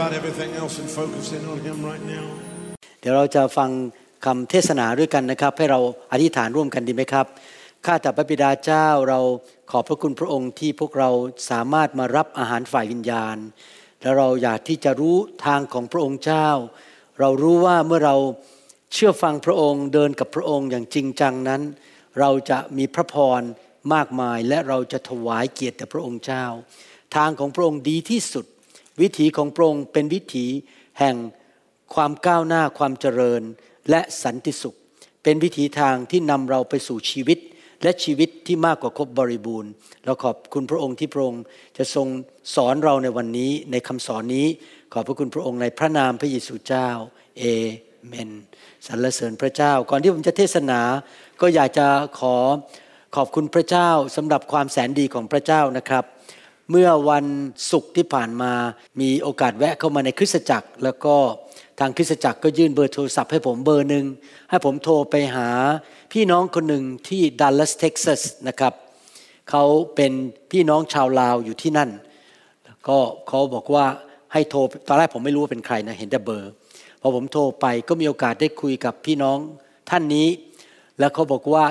about everything else and focus in on Him right now. เดี๋ยวเราจะฟังคำเทศนาด้วยกันนะครับ ให้เราอธิษฐานร่วมกันดีไหมครับ ข้าแต่พระบิดาเจ้าเราขอบพระคุณพระองค์ที่พวกเราสามารถมารับอาหารฝ่ายวิญญาณ และเราอยากที่จะรู้ทางของพระองค์เจ้า เรารู้ว่าเมื่อเราเชื่อฟังพระองค์เดินกับพระองค์อย่างจริงจังนั้น เราจะมีพระพรมากมายและเราจะถวายเกียรติแด่พระองค์เจ้า ทางของพระองค์ดีที่สุด วิถีของพระองค์เป็นวิถีแห่งความก้าวหน้าความเจริญและสันติสุข เป็นวิถีทางที่นำเราไปสู่ชีวิตและชีวิตที่มากกว่าครบบริบูรณ์ เราขอบคุณพระองค์ที่พระองค์จะทรงสอนเราในวันนี้ในคำสอนนี้ ขอบพระคุณพระองค์ในพระนามพระเยซูเจ้าเอเมนสรรเสริญพระเจ้า ก่อนที่ผมจะเทศนา ก็อยากจะขอขอบคุณพระเจ้าสำหรับความแสนดีของพระเจ้านะครับ เมื่อวันศุกร์ที่ผ่านมามีโอกาสแวะเข้ามาในคริสตจักร แล้วก็ทางคริสตจักรก็ยื่นเบอร์โทรศัพท์ให้ผมเบอร์หนึ่งให้ผมโทรไปหาพี่น้องคนหนึ่งที่ดัลลัสเท็กซัสนะครับเขาเป็นพี่น้องชาวลาวอยู่ที่นั่น ก็เขาบอกว่าให้โทรตอนแรกผมไม่รู้ว่าเป็นใครนะเห็นแต่เบอร์พอผมโทรไปก็มีโอกาสได้คุยกับพี่น้องท่านนี้ แล้วเขาบอกว่า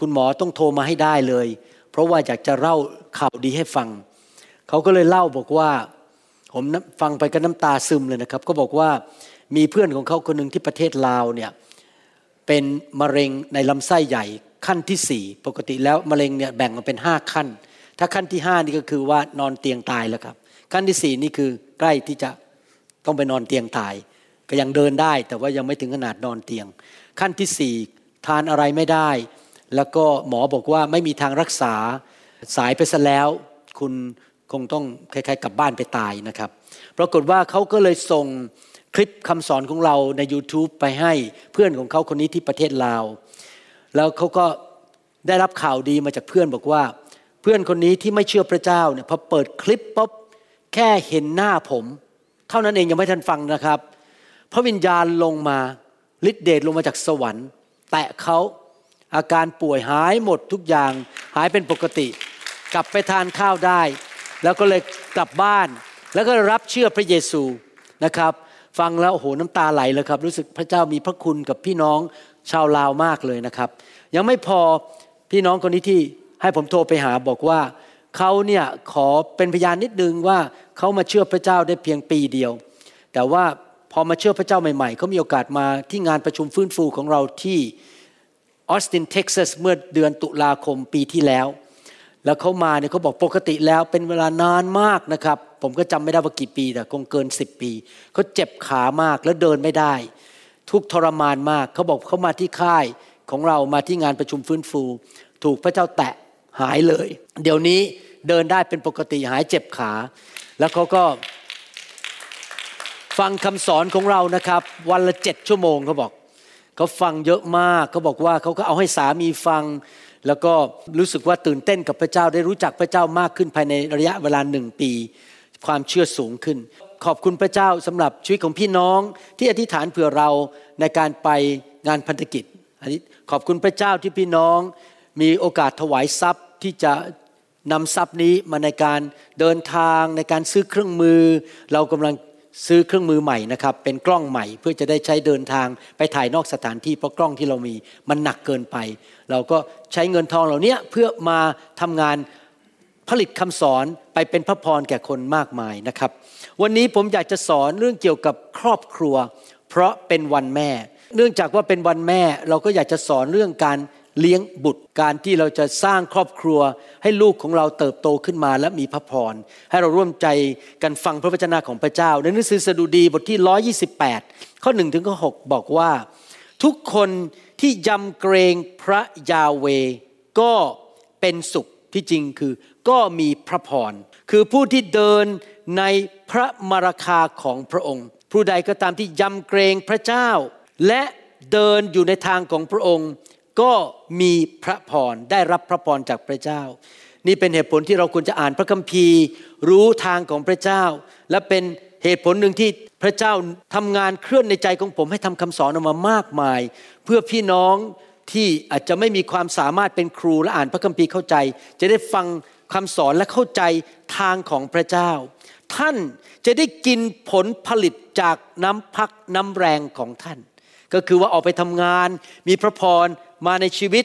คุณหมอต้องโทรมาให้ได้เลย เพราะว่าอยากจะเล่าข่าวดีให้ฟัง เขาก็เลยเล่าบอกว่า ผมฟังไปก็น้ำตาซึมเลยนะครับ ก็บอกว่ามีเพื่อนของเขาคนหนึ่งที่ประเทศลาวเนี่ยเป็นมะเร็งในลำไส้ใหญ่ขั้นที่สี่ปกติแล้วมะเร็งเนี่ยแบ่งมาเป็นห้าขั้น ถ้าขั้นที่ห้านี่ก็คือว่านอนเตียงตายแล้วครับ ขั้นที่สี่นี่คือใกล้ที่จะต้องไปนอนเตียงตาย ก็ยังเดินได้แต่ว่ายังไม่ถึงขนาดนอนเตียง ขั้นที่สี่ทานอะไรไม่ได้ แล้วก็หมอบอกว่าไม่มีทางรักษาสายไปซะแล้ว คุณ คงต้องคล้ายๆกลับบ้านไปตายนะครับ ปรากฏว่าเขาก็เลยส่งคลิปคำสอนของเราใน YouTube ไปให้เพื่อนของเขาคนนี้ที่ประเทศลาว แล้วเขาก็ได้รับข่าวดีมาจากเพื่อนบอกว่า เพื่อนคนนี้ที่ไม่เชื่อพระเจ้าเนี่ยพอเปิดคลิปปุ๊บแค่เห็นหน้าผม เท่านั้นเองยังไม่ทันฟังนะครับ พระวิญญาณลงมาฤทธิเดชลงมาจากสวรรค์ แตะเขาอาการป่วยหายหมดทุกอย่างหายเป็นปกติ กลับไปทานข้าวได้ แล้วก็เลยกลับบ้าน แล้วก็รับเชื่อพระเยซูนะครับ ฟังแล้วโอ้โหน้ำตาไหลเลยครับ รู้สึกพระเจ้ามีพระคุณกับพี่น้องชาวลาวมากเลยนะครับ ยังไม่พอพี่น้องคนนี้ที่ให้ผมโทรไปหาบอกว่าเขาเนี่ยขอเป็นพยานนิดนึงว่าเขามาเชื่อพระเจ้าได้เพียงปีเดียว แต่ว่าพอมาเชื่อพระเจ้าใหม่ๆเขามีโอกาสมาที่งานประชุมฟื้นฟูของเราที่ออสตินเท็กซัสเมื่อเดือนตุลาคมปีที่แล้ว แล้วเขามาเนี่ยเขาบอกปกติแล้วเป็นเวลานานมากนะครับ ผมก็จำไม่ได้ว่ากี่ปีแต่คงเกินสิบปีเขาเจ็บขามากแล้วเดินไม่ได้ ทุกทรมานมากเขาบอกเขามาที่ค่ายของเรามาที่งานประชุมฟื้นฟู ถูกพระเจ้าแตะหายเลย เดี๋ยวนี้เดินได้เป็นปกติหายเจ็บขา แล้วเขาก็ ฟังคำสอนของเรานะครับ วันละเจ็ดชั่วโมงเขาบอกเขาฟังเยอะมากเขาบอกว่าเขาก็เอาให้สามีฟัง แล้วก็รู้สึกว่าตื่นเต้นกับพระเจ้าได้รู้จักพระเจ้ามากขึ้นภายในระยะเวลาหนึ่งปี ความเชื่อสูงขึ้น ขอบคุณพระเจ้าสำหรับชีวิตของพี่น้องที่อธิษฐานเผื่อเราในการไปงานพันธกิจอันนี้ขอบคุณพระเจ้าที่พี่น้องมีโอกาสถวายทรัพย์ที่จะนำทรัพย์นี้มาในการเดินทางในการซื้อเครื่องมือ เรากำลัง ซื้อเครื่องมือใหม่นะครับเป็นกล้องใหม่เพื่อจะได้ใช้เดินทางไปถ่ายนอกสถานที่เพราะกล้องที่เรามีมันหนักเกินไป เราก็ใช้เงินทองเหล่านี้เพื่อมาทำงานผลิตคำสอนไปเป็นพระพรแก่คนมากมายนะครับ วันนี้ผมอยากจะสอนเรื่องเกี่ยวกับครอบครัว เพราะเป็นวันแม่ เนื่องจากว่าเป็นวันแม่เราก็อยากจะสอนเรื่องการ เลี้ยงบุตรการที่เราจะสร้างครอบครัว ให้ลูกของเราเติบโตขึ้นมาและมีพระพร ให้เราร่วมใจกันฟังพระวจนะของพระเจ้า ในหนังสือสดุดีบทที่ 128 ข้อ1ถึงข้อ6บอกว่า ทุกคนที่ยำเกรงพระยาเวก็เป็นสุขที่จริงคือก็มีพระพร คือผู้ที่เดินในพระมรคาของพระองค์ ผู้ใดก็ตามที่ยำเกรงพระเจ้า และเดินอยู่ในทางของพระองค์ ก็มีพระพรได้รับพระพรจากพระเจ้า นี่เป็นเหตุผลที่เราควรจะอ่านพระคัมภีร์ รู้ทางของพระเจ้า และเป็นเหตุผลหนึ่งที่พระเจ้าทำงานเคลื่อนในใจของผมให้ทำคำสอนออกมามากมาย เพื่อพี่น้องที่อาจจะไม่มีความสามารถเป็นครูและอ่านพระคัมภีร์เข้าใจ จะได้ฟังคำสอนและเข้าใจทางของพระเจ้า ท่านจะได้กินผลผลิตจากน้ำพักน้ำแรงของท่าน ก็คือว่าออกไปทำงาน มีพระพร มาในชีวิต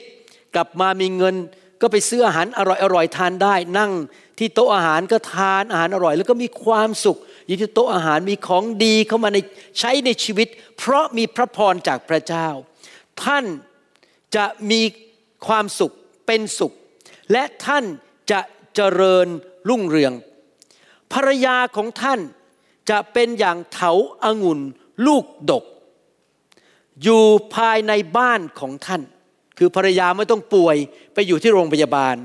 กลับมามีเงิน ก็ไปซื้ออาหารอร่อยอร่อยทานได้ นั่งที่โต๊ะอาหารก็ทานอาหารอร่อย แล้วก็มีความสุขอยู่ที่โต๊ะอาหารมีของดีเข้ามาในใช้ในชีวิต เพราะมีพระพรจากพระเจ้า ท่านจะมีความสุขเป็นสุข และท่านจะเจริญรุ่งเรือง ภรรยาของท่านจะเป็นอย่างเถาอางุ่นลูกดก อยู่ภายในบ้านของท่าน คือภรรยาไม่ต้องป่วยไปอยู่ที่โรงพยาบาล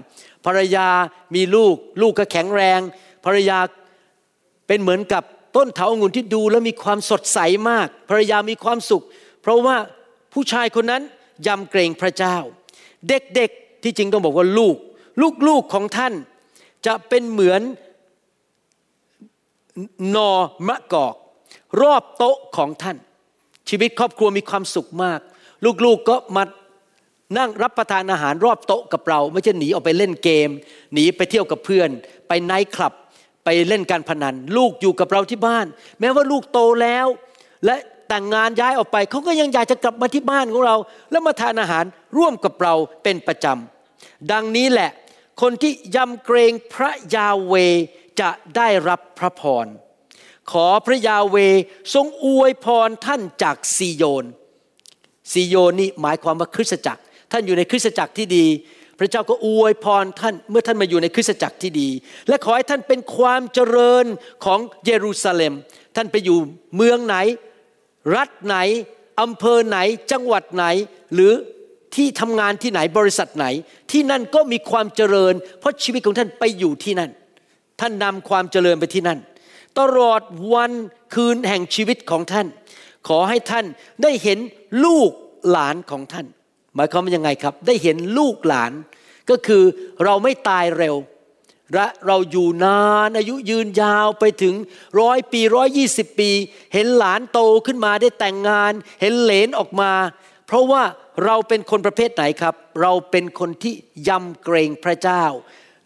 ภรรยามีลูก ลูกก็แข็งแรง ภรรยาเป็นเหมือนกับต้นเถาองุ่นที่ดูแล้วมีความสดใสมาก ภรรยามีความสุข เพราะว่าผู้ชายคนนั้นยำเกรงพระเจ้า เด็กๆที่จริงต้องบอกว่าลูก ลูกๆของท่าน จะเป็นเหมือนนอมะกอก รอบโต๊ะของท่าน ชีวิตครอบครัวมีความสุขมาก ลูกๆกก็มา นั่งรับประทานอาหารรอบโต๊ะกับเรา ไม่ใช่หนีออกไปเล่นเกม หนีไปเที่ยวกับเพื่อน ไปไนท์คลับ ไปเล่นการพนัน ลูกอยู่กับเราที่บ้าน แม้ว่าลูกโตแล้ว และแต่งงานย้ายออกไปเขาก็ยังอยากจะกลับมาที่บ้านของเรา แล้วมาทานอาหารร่วมกับเราเป็นประจำดังนี้แหละ คนที่ยำเกรงพระยาเวจะได้รับพระพรขอพระยาเวทรงอวยพรท่านจากซีโยนซีโยนนี่หมายความว่าคริสตจักร ท่านอยู่ในคริสตจักรที่ดี พระเจ้าก็อวยพรท่านเมื่อท่านมาอยู่ในคริสตจักรที่ดี และขอให้ท่านเป็นความเจริญของเยรูซาเล็ม ท่านไปอยู่เมืองไหน รัฐไหนอำเภอไหนจังหวัดไหน หรือที่ทำงานที่ไหนบริษัทไหน ที่นั่นก็มีความเจริญ เพราะชีวิตของท่านไปอยู่ที่นั่น ท่านนำความเจริญไปที่นั่น ตลอดวันคืนแห่งชีวิตของท่าน ขอให้ท่านได้เห็นลูกหลานของท่าน หมายความว่ายังไงครับ ได้เห็นลูกหลานก็คือเราไม่ตายเร็วและเราอยู่นานอายุยืนยาวไปถึงร้อยปีร้อยยี่สิบปี เห็นหลานโตขึ้นมาได้แต่งงาน เห็นเหลนออกมา เพราะว่าเราเป็นคนประเภทไหนครับ เราเป็นคนที่ยำเกรงพระเจ้า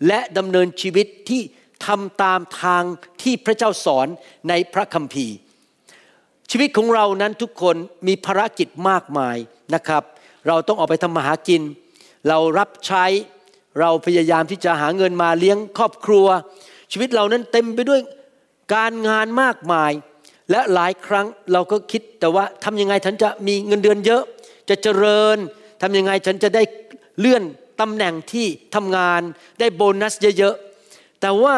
และดำเนินชีวิตที่ทำตามทางที่พระเจ้าสอนในพระคัมภีร์ ชีวิตของเรานั้นทุกคนมีภารกิจมากมายนะครับ เราต้องออกไปทำมาหากิน เรารับใช้เราพยายามที่จะหาเงินมาเลี้ยงครอบครัว ชีวิตเรานั้นเต็มไปด้วยการงานมากมาย และหลายครั้งเราก็คิดแต่ว่าทำยังไงฉันจะมีเงินเดือนเยอะ จะเจริญทำยังไงฉันจะได้เลื่อนตำแหน่งที่ทำงานได้โบนัสเยอะๆแต่ว่า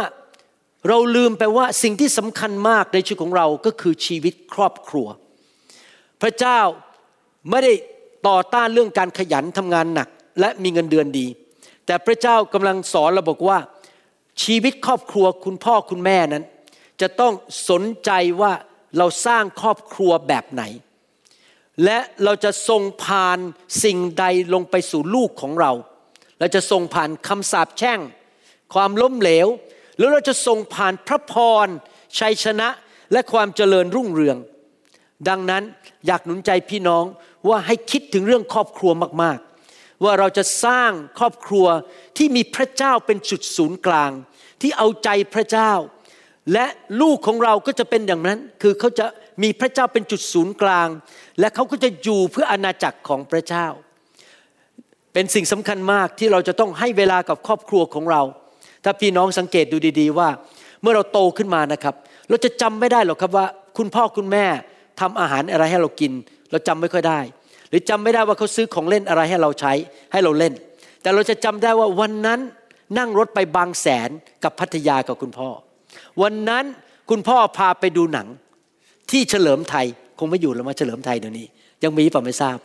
เราลืมไปว่าสิ่งที่สำคัญมากในชีวิตของเราก็คือชีวิตครอบครัว พระเจ้าไม่ได้ ต่อต้านเรื่องการขยันทำงานหนัก และมีเงินเดือนดี แต่พระเจ้ากำลังสอนเราบอกว่า ชีวิตครอบครัวคุณพ่อคุณแม่นั้น จะต้องสนใจว่าเราสร้างครอบครัวแบบไหน และเราจะส่งผ่านสิ่งใดลงไปสู่ลูกของเราเราจะส่งผ่านคำสาปแช่ง ความล้มเหลว หรือเราจะส่งผ่านพระพรชัยชนะและความเจริญรุ่งเรือง ดังนั้นอยากหนุนใจพี่น้อง ว่าให้คิดถึงเรื่องครอบครัวมากๆ ว่าเราจะสร้างครอบครัวที่มีพระเจ้าเป็นจุดศูนย์กลาง ที่เอาใจพระเจ้า และลูกของเราก็จะเป็นอย่างนั้น คือเขาจะมีพระเจ้าเป็นจุดศูนย์กลาง และเขาก็จะอยู่เพื่ออาณาจักรของพระเจ้า เป็นสิ่งสำคัญมากที่เราจะต้องให้เวลากับครอบครัวของเรา ถ้าพี่น้องสังเกตดูดี ๆ ว่า เมื่อเราโตขึ้นมานะครับ เราจะจำไม่ได้หรอกครับว่า คุณพ่อคุณแม่ทำอาหารอะไรให้เรากิน เราจำไม่ค่อยได้ หรือจำไม่ได้ว่าเขาซื้อของเล่นอะไรให้เราใช้ให้เราเล่น แต่เราจะจำได้ว่าวันนั้นนั่งรถไปบางแสนกับพัทยากับคุณพ่อ วันนั้นคุณพ่อพาไปดูหนัง ที่เฉลิมไทยคงไม่อยู่แล้วมาเฉลิมไทยเดี๋ยวนี้ ยังมีป่ะไม่ทราบ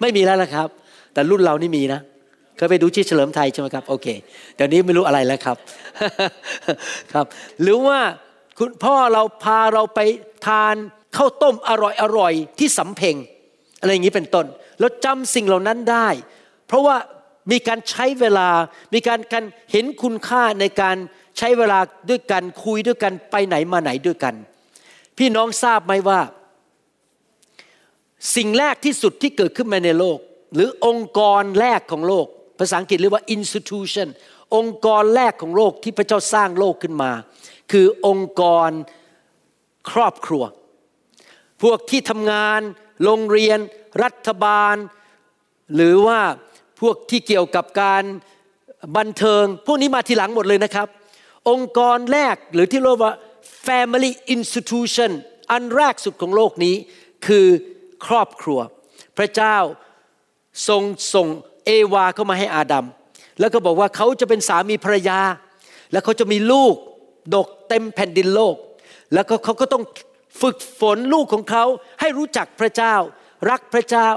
ไม่มีแล้วละครับ แต่รุ่นเรานี่มีนะเคยไปดูที่เฉลิมไทยใช่ไหมครับโอเคเดี๋ยวนี้ไม่รู้อะไรแล้วครับครับ หรือว่าคุณพ่อเราพาเราไปทานข้าวต้มอร่อยอร่อยที่สำเพ็ง อะไรอย่างนี้เป็นต้นเราจำสิ่งเหล่านั้นได้ เพราะว่ามีการใช้เวลา มีการการเห็นคุณค่าในการใช้เวลาด้วยกันคุยด้วยกันไปไหนมาไหนด้วยกัน พี่น้องทราบไหมว่า สิ่งแรกที่สุดที่เกิดขึ้นมาในโลก หรือองค์กรแรกของโลก ภาษาอังกฤษเรียกว่า institution องค์กรแรกของโลกที่พระเจ้าสร้างโลกขึ้นมา คือองค์กรครอบครัว พวกที่ทำงาน โรงเรียน รัฐบาล หรือว่าพวกที่เกี่ยวกับการบันเทิง พวกนี้มาทีหลังหมดเลยนะครับ องค์กรแรกหรือที่เรียกว่า family institution อันแรกสุดของโลกนี้คือครอบครัว พระเจ้าทรงส่งเอวาเข้ามาให้อาดัมแล้วก็บอกว่าเขาจะเป็นสามีภรรยา แล้วเขาจะมีลูกดกเต็มแผ่นดินโลก แล้วก็เขาก็ต้อง ฝึกฝนลูกของเขาให้รู้จักพระเจ้า รักพระเจ้า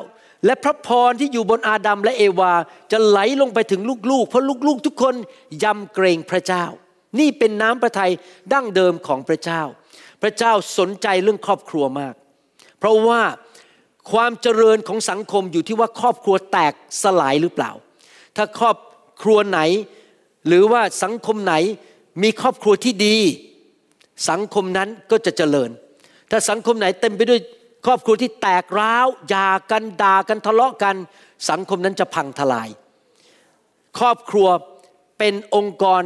และพระพรที่อยู่บนอาดัมและเอวา จะไหลลงไปถึงลูกๆ เพราะลูกๆ ทุกคนยำเกรงพระเจ้า นี่เป็นน้ำพระทัยดั้งเดิมของพระเจ้า พระเจ้าสนใจเรื่องครอบครัวมาก เพราะว่าความเจริญของสังคมอยู่ที่ว่าครอบครัวแตกสลายหรือเปล่า ถ้าครอบครัวไหน หรือว่าสังคมไหนมีครอบครัวที่ดี สังคมนั้นก็จะเจริญ ถ้าสังคมไหนเต็มไปด้วยครอบครัวที่แตกร้าวหย่ากันด่ากันทะเลาะกัน สังคมนั้นจะพังทลาย ครอบครัวเป็นองค์กร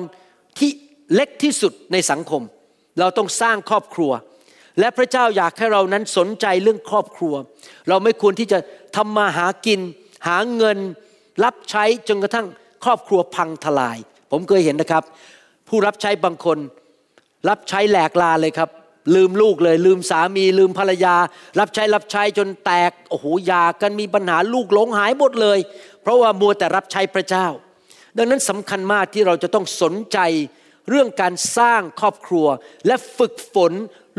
ที่เล็กที่สุดในสังคม เราต้องสร้างครอบครัว และพระเจ้าอยากให้เรานั้นสนใจเรื่องครอบครัว เราไม่ควรที่จะทำมาหากิน หาเงิน รับใช้จนกระทั่งครอบครัวพังทลาย ผมเคยเห็นนะครับ ผู้รับใช้บางคน รับใช้แหลกลาเลยครับ ลืมลูกเลย ลืมสามีลืมภรรยา รับใช้รับใช้จนแตกโอ้โหยากันมีปัญหาลูกหลงหายหมดเลย เพราะว่ามัวแต่รับใช้พระเจ้า ดังนั้นสำคัญมากที่เราจะต้องสนใจเรื่องการสร้างครอบครัว และฝึกฝน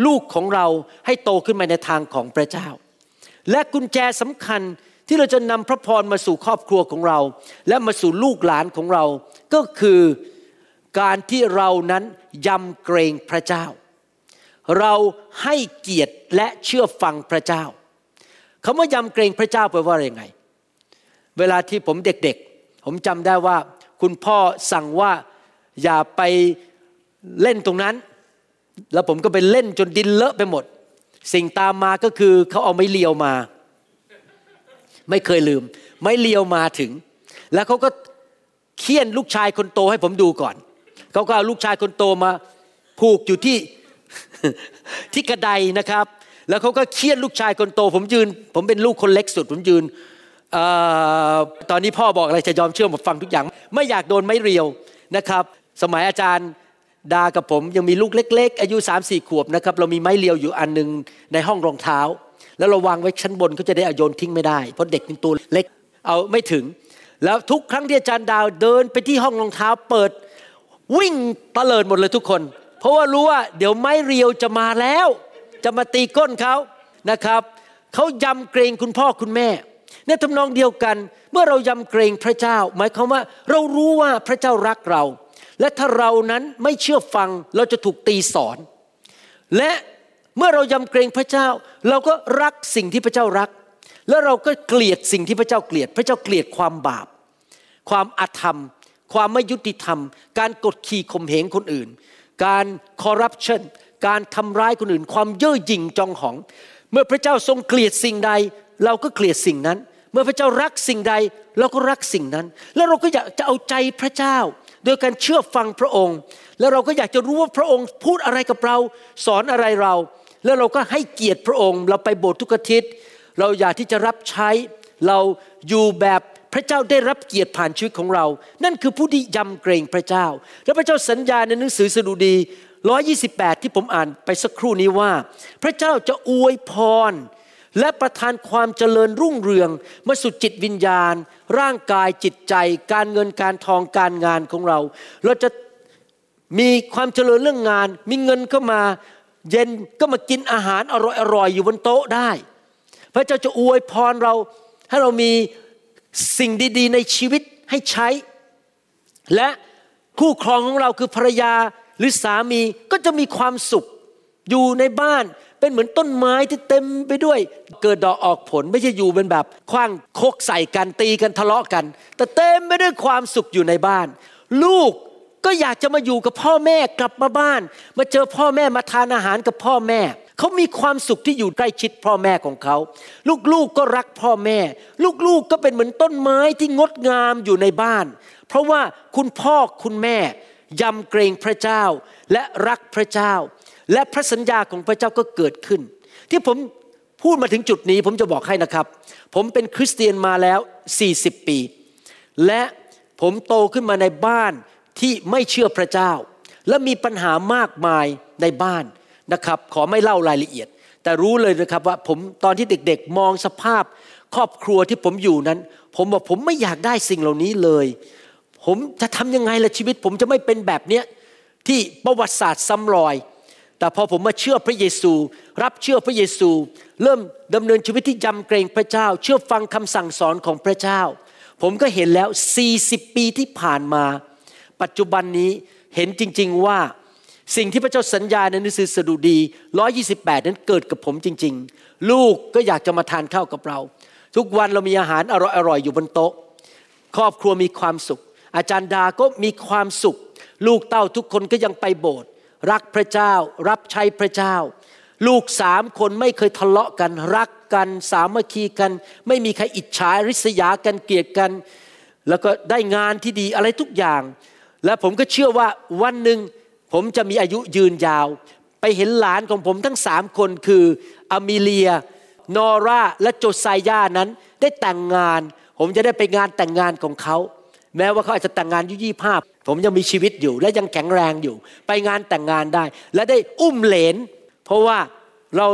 ลูกของเราให้โตขึ้นมาในทางของพระเจ้า และกุญแจสำคัญที่เราจะนำพระพรมาสู่ครอบครัวของเรา และมาสู่ลูกหลานของเรา ก็คือการที่เรานั้นยำเกรงพระเจ้า เราให้เกียรติและเชื่อฟังพระเจ้าคำว่ายำเกรงพระเจ้าแปลว่าอะไรไง เวลาที่ผมเด็กๆ ผมจำได้ว่า คุณพ่อสั่งว่าอย่าไปเล่นตรงนั้น แล้วผมก็ไปเล่นจนดินเลอะไปหมด สิ่งตามมาก็คือเขาเอาไม้เลียวมา ไม่เคยลืม ไม้เลียวมาถึง แล้วเขาก็เคี่ยนลูกชายคนโตให้ผมดูก่อน เขาก็เอาลูกชายคนโตมา ผูกอยู่ที่ ที่กระไดนะครับ แล้วเขาก็เคียนลูกชายคนโต ผมยืน ผมเป็นลูกคนเล็กสุด ผมยืนอตอนนี้พ่อบอกอะไรจะยอมเชื่อหมดฟังทุกอย่าง ไม่อยากโดนไม้เรียวนะครับ สมัยอาจารย์ดากับผมยังมีลูกเล็ก ๆ อายุ3ามสี่ขวบนะครับเรามีไม้เรียวอยู่อันหนึ่งในห้องรองเท้า แล้วเราวางไว้ชั้นบนเขาจะได้อโยนทิ้งไม่ได้เพราะเด็กเป็นตัวเล็กเอาไม่ถึง แล้วทุกครั้งที่อาจารย์ดาวเดินไปที่ห้องรองเท้าเปิด วิ่งตะเลิดหมดเลยทุกคน ราะว่ารู้ว่าเดี๋ยวไม้เรียวจะมาแล้ว จะมาตีก้นเขานะครับเขายำเกรงคุณพ่อคุณแม่ในทำนองเดียวกัน เมื่อเรายำเกรงพระเจ้า หมายความว่าเรารู้ว่าพระเจ้ารักเรา และถ้าเรานั้นไม่เชื่อฟังเราจะถูกตีสอน และเมื่อเรายำเกรงพระเจ้า เราก็รักสิ่งที่พระเจ้ารัก แล้วเราก็เกลียดสิ่งที่พระเจ้าเกลียด พระเจ้าเกลียดความบาป ความอาธรรม ความไม่ยุติธรรม การกดขี่ข่มเหงคนอื่น การคอร์รัปชันการทำร้ายคนอื่น ความเย่อหยิ่งจองหอง เมื่อพระเจ้าทรงเกลียดสิ่งใด เราก็เกลียดสิ่งนั้น เมื่อพระเจ้ารักสิ่งใด เราก็รักสิ่งนั้น แล้วเราก็อยากจะเอาใจพระเจ้า โดยการเชื่อฟังพระองค์ แล้วเราก็อยากจะรู้ว่าพระองค์พูดอะไรกับเรา สอนอะไรเรา แล้วเราก็ให้เกียรติพระองค์ เราไปโบสถ์ทุกอาทิตย์ เราอยากที่จะรับใช้ เราอยู่แบบ ระเจ้าได้รับเกียรติผ่านชีวิตของเรา นั่นคือผู้ที่ยำเกรงพระเจ้า และพระเจ้าสัญญาในหนังสือสดุดี 128 ที่ผมอ่านไปสักครู่นี้ว่า พระเจ้าจะอวยพร และประทานความเจริญรุ่งเรืองมาสู่จิตวิญญาณ ร่างกายจิตใจ การเงินการทองการงานของเรา เราจะมีความเจริญเรื่องงาน มีเงินเข้ามาเย็นก็มากินอาหารอร่อยๆอยู่บนโต๊ะได้ พระเจ้าจะอวยพรเราให้เรามี สิ่งดีๆ ในชีวิตให้ใช้ และคู่ครองของเราคือภรรยาหรือสามีก็จะมีความสุขอยู่ในบ้านเป็นเหมือนต้นไม้ที่เต็มไปด้วย เกิดดอกออกผลไม่ใช่อยู่เป็นแบบคว้างโคกใส่กันตีกันทะเลาะกัน แต่เต็มไปด้วยความสุขอยู่ในบ้าน ลูกก็อยากจะมาอยู่กับพ่อแม่กลับมาบ้าน มาเจอพ่อแม่มาทานอาหารกับพ่อแม่ เขามีความสุขที่อยู่ใกล้ชิดพ่อแม่ของเขา ลูกๆก็รักพ่อแม่ ลูกๆก็เป็นเหมือนต้นไม้ที่งดงามอยู่ในบ้าน เพราะว่าคุณพ่อคุณแม่ยำเกรงพระเจ้าและรักพระเจ้า และพระสัญญาของพระเจ้าก็เกิดขึ้น ที่ผมพูดมาถึงจุดนี้ผมจะบอกให้นะครับ ผมเป็นคริสเตียนมาแล้ว 40 ปี และผมโตขึ้นมาในบ้านที่ไม่เชื่อพระเจ้า และมีปัญหามากมายในบ้าน นะครับขอไม่เล่ารายละเอียด แต่รู้เลยนะครับว่าผมตอนที่เด็กๆ มองสภาพครอบครัวที่ผมอยู่นั้น ผมบอกผมไม่อยากได้สิ่งเหล่านี้เลย ผมจะทำยังไงล่ะชีวิต ผมจะไม่เป็นแบบเนี้ยที่ประวัติศาสตร์ซ้ำรอย แต่พอผมมาเชื่อพระเยซู รับเชื่อพระเยซู เริ่มดำเนินชีวิตที่ยำเกรงพระเจ้า เชื่อฟังคำสั่งสอนของพระเจ้า ผมก็เห็นแล้ว 40 ปีที่ผ่านมา ปัจจุบันนี้เห็นจริง ๆว่า สิ่งที่พระเจ้าสัญญาในหนังสือสดุดี 128 นั้นเกิดกับผมจริง ๆ ลูกก็อยากจะมาทานข้าวกับเรา ทุกวันเรามีอาหารอร่อยๆอยู่บนโต๊ะ ครอบครัวมีความสุข อาจารย์ดาก็มีความสุข ลูกเต้าทุกคนก็ยังไปโบสถ์รักพระเจ้า รับใช้พระเจ้า ลูกสามคนไม่เคยทะเลาะกัน รักกันสามัคคีกัน ไม่มีใครอิจฉาริษยากันเกลียดกัน แล้วก็ได้งานที่ดีอะไรทุกอย่าง และผมก็เชื่อว่าวันหนึ่ง ผมจะมีอายุยืนยาว ไปเห็นหลานของผมทั้งสามคนคืออมิเลีย นอร่า และโจไซยานั้น ได้แต่งงาน ผมจะได้ไปงานแต่งงานของเขาแม้ว่าเขาอาจจะแต่งงานอายุยี่ห้าผมยังมีชีวิตอยู่ และยังแข็งแรงอยู่ ไปงานแต่งงานได้ และได้อุ้มเหลน เพราะว่าเรา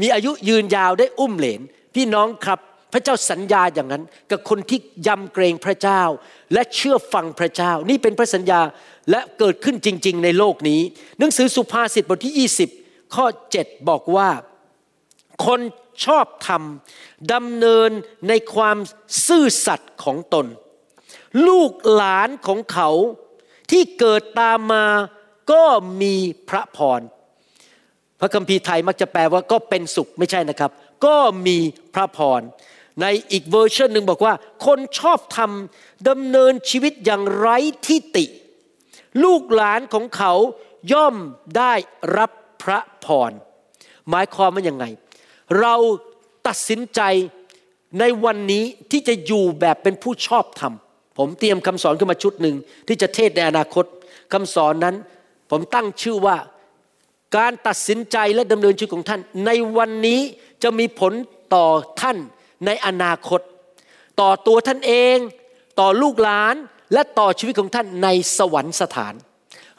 มีอายุยืนยาวได้อุ้มเหลน พี่น้องครับ พระเจ้าสัญญาอย่างนั้นกับคนที่ยำเกรงพระเจ้า และเชื่อฟังพระเจ้า นี่เป็นพระสัญญาและเกิดขึ้นจริง ๆ ในโลกนี้ หนังสือสุภาษิตบทที่ 20 ข้อ 7 บอกว่า คนชอบธรรมดำเนินในความซื่อสัตย์ของตน ลูกหลานของเขาที่เกิดตามมาก็มีพระพรพระคัมภีร์ไทยมักจะแปลว่าก็เป็นสุขไม่ใช่นะครับ ก็มีพระพร ในอีกเวอร์ชันหนึ่งบอกว่า คนชอบทำดำเนินชีวิตอย่างไร้ที่ติลูกหลานของเขาย่อมได้รับพระพร หมายความว่ายังไง เราตัดสินใจในวันนี้ที่จะอยู่แบบเป็นผู้ชอบธรรม ผมเตรียมคำสอนขึ้นมาชุดหนึ่งที่จะเทศในอนาคตคำสอนนั้น ผมตั้งชื่อว่าการตัดสินใจและดำเนินชีวิตของท่าน ในวันนี้จะมีผลต่อท่าน ในอนาคต ต่อตัวท่านเอง ต่อลูกหลานและต่อชีวิตของท่านในสวรรค์สถาน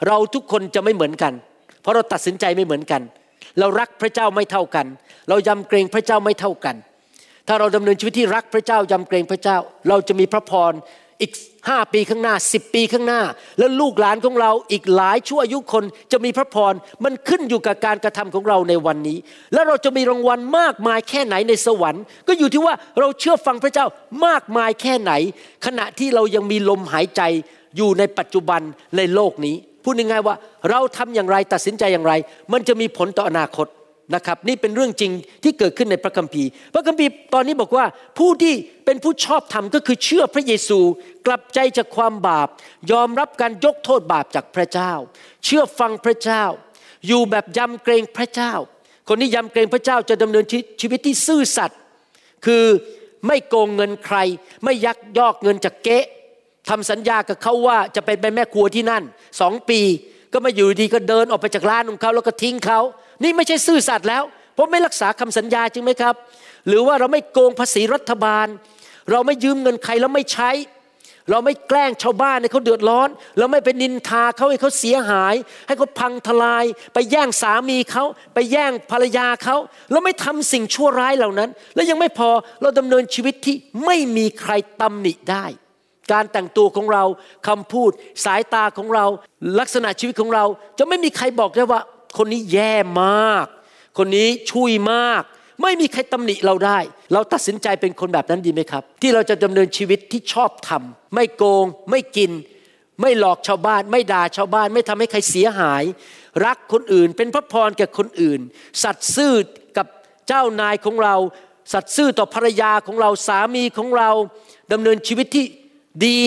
เราทุกคนจะไม่เหมือนกัน เพราะเราตัดสินใจไม่เหมือนกัน เรารักพระเจ้าไม่เท่ากัน เรายำเกรงพระเจ้าไม่เท่ากัน ถ้าเราดำเนินชีวิตที่รักพระเจ้ายำเกรงพระเจ้า เราจะมีพระพร อีกห้าปีข้างหน้าสิบปีข้างหน้า แล้วลูกหลานของเราอีกหลายชั่วอายุคนจะมีพระพรมันขึ้นอยู่กับการกระทำของเราในวันนี้ แล้วเราจะมีรางวัลมากมายแค่ไหนในสวรรค์ ก็อยู่ที่ว่าเราเชื่อฟังพระเจ้ามากมายแค่ไหน ขณะที่เรายังมีลมหายใจอยู่ในปัจจุบันในโลกนี้ พูดง่ายๆว่าเราทำอย่างไรตัดสินใจอย่างไร มันจะมีผลต่ออนาคต นะครับนี่เป็นเรื่องจริงที่เกิดขึ้นในพระคัมภีร์ พระคัมภีร์ตอนนี้บอกว่าผู้ที่เป็นผู้ชอบธรรมก็คือเชื่อพระเยซู กลับใจจากความบาป ยอมรับการยกโทษบาปจากพระเจ้า เชื่อฟังพระเจ้า อยู่แบบยำเกรงพระเจ้า คนที่ยำเกรงพระเจ้าจะดำเนินชีวิตที่ซื่อสัตย์คือไม่โกงเงินใคร ไม่ยักยอกเงินจากเก๊ทำสัญญากับเขาว่าจะเป็นแม่ครัวที่นั่นสองปี ก็มาอยู่ดีก็เดินออกไปจากร้านของเขาแล้วก็ทิ้งเขา นี่ไม่ใช่ซื่อสัตย์แล้ว เพราะไม่รักษาคำสัญญาจริงไหมครับ หรือว่าเราไม่โกงภาษีรัฐบาล เราไม่ยืมเงินใครแล้วไม่ใช้ เราไม่แกล้งชาวบ้านให้เขาเดือดร้อน เราไม่ไปนินทาเขาให้เขาเสียหาย ให้เขาพังทลาย ไปแย่งสามีเขาไปแย่งภรรยาเขาเราไม่ทำสิ่งชั่วร้ายเหล่านั้น และยังไม่พอเราดำเนินชีวิตที่ไม่มีใครตำหนิได้การแต่งตัวของเราคำพูดสายตาของเรา ลักษณะชีวิตของเรา จะไม่มีใครบอกได้ว่า คนนี้แย่มาก คนนี้ชุยมาก ไม่มีใครตำหนิเราได้ เราตัดสินใจเป็นคนแบบนั้นดีไหมครับ ที่เราจะดำเนินชีวิตที่ชอบทำไม่โกง ไม่กิน ไม่หลอกชาวบ้าน ไม่ด่าชาวบ้าน ไม่ทำให้ใครเสียหาย รักคนอื่น เป็นพระพรแก่คนอื่น สัตย์ซื่อกับเจ้านายของเรา สัตย์ซื่อต่อภรรยาของเราสามีของเราดำเนินชีวิตที่ดี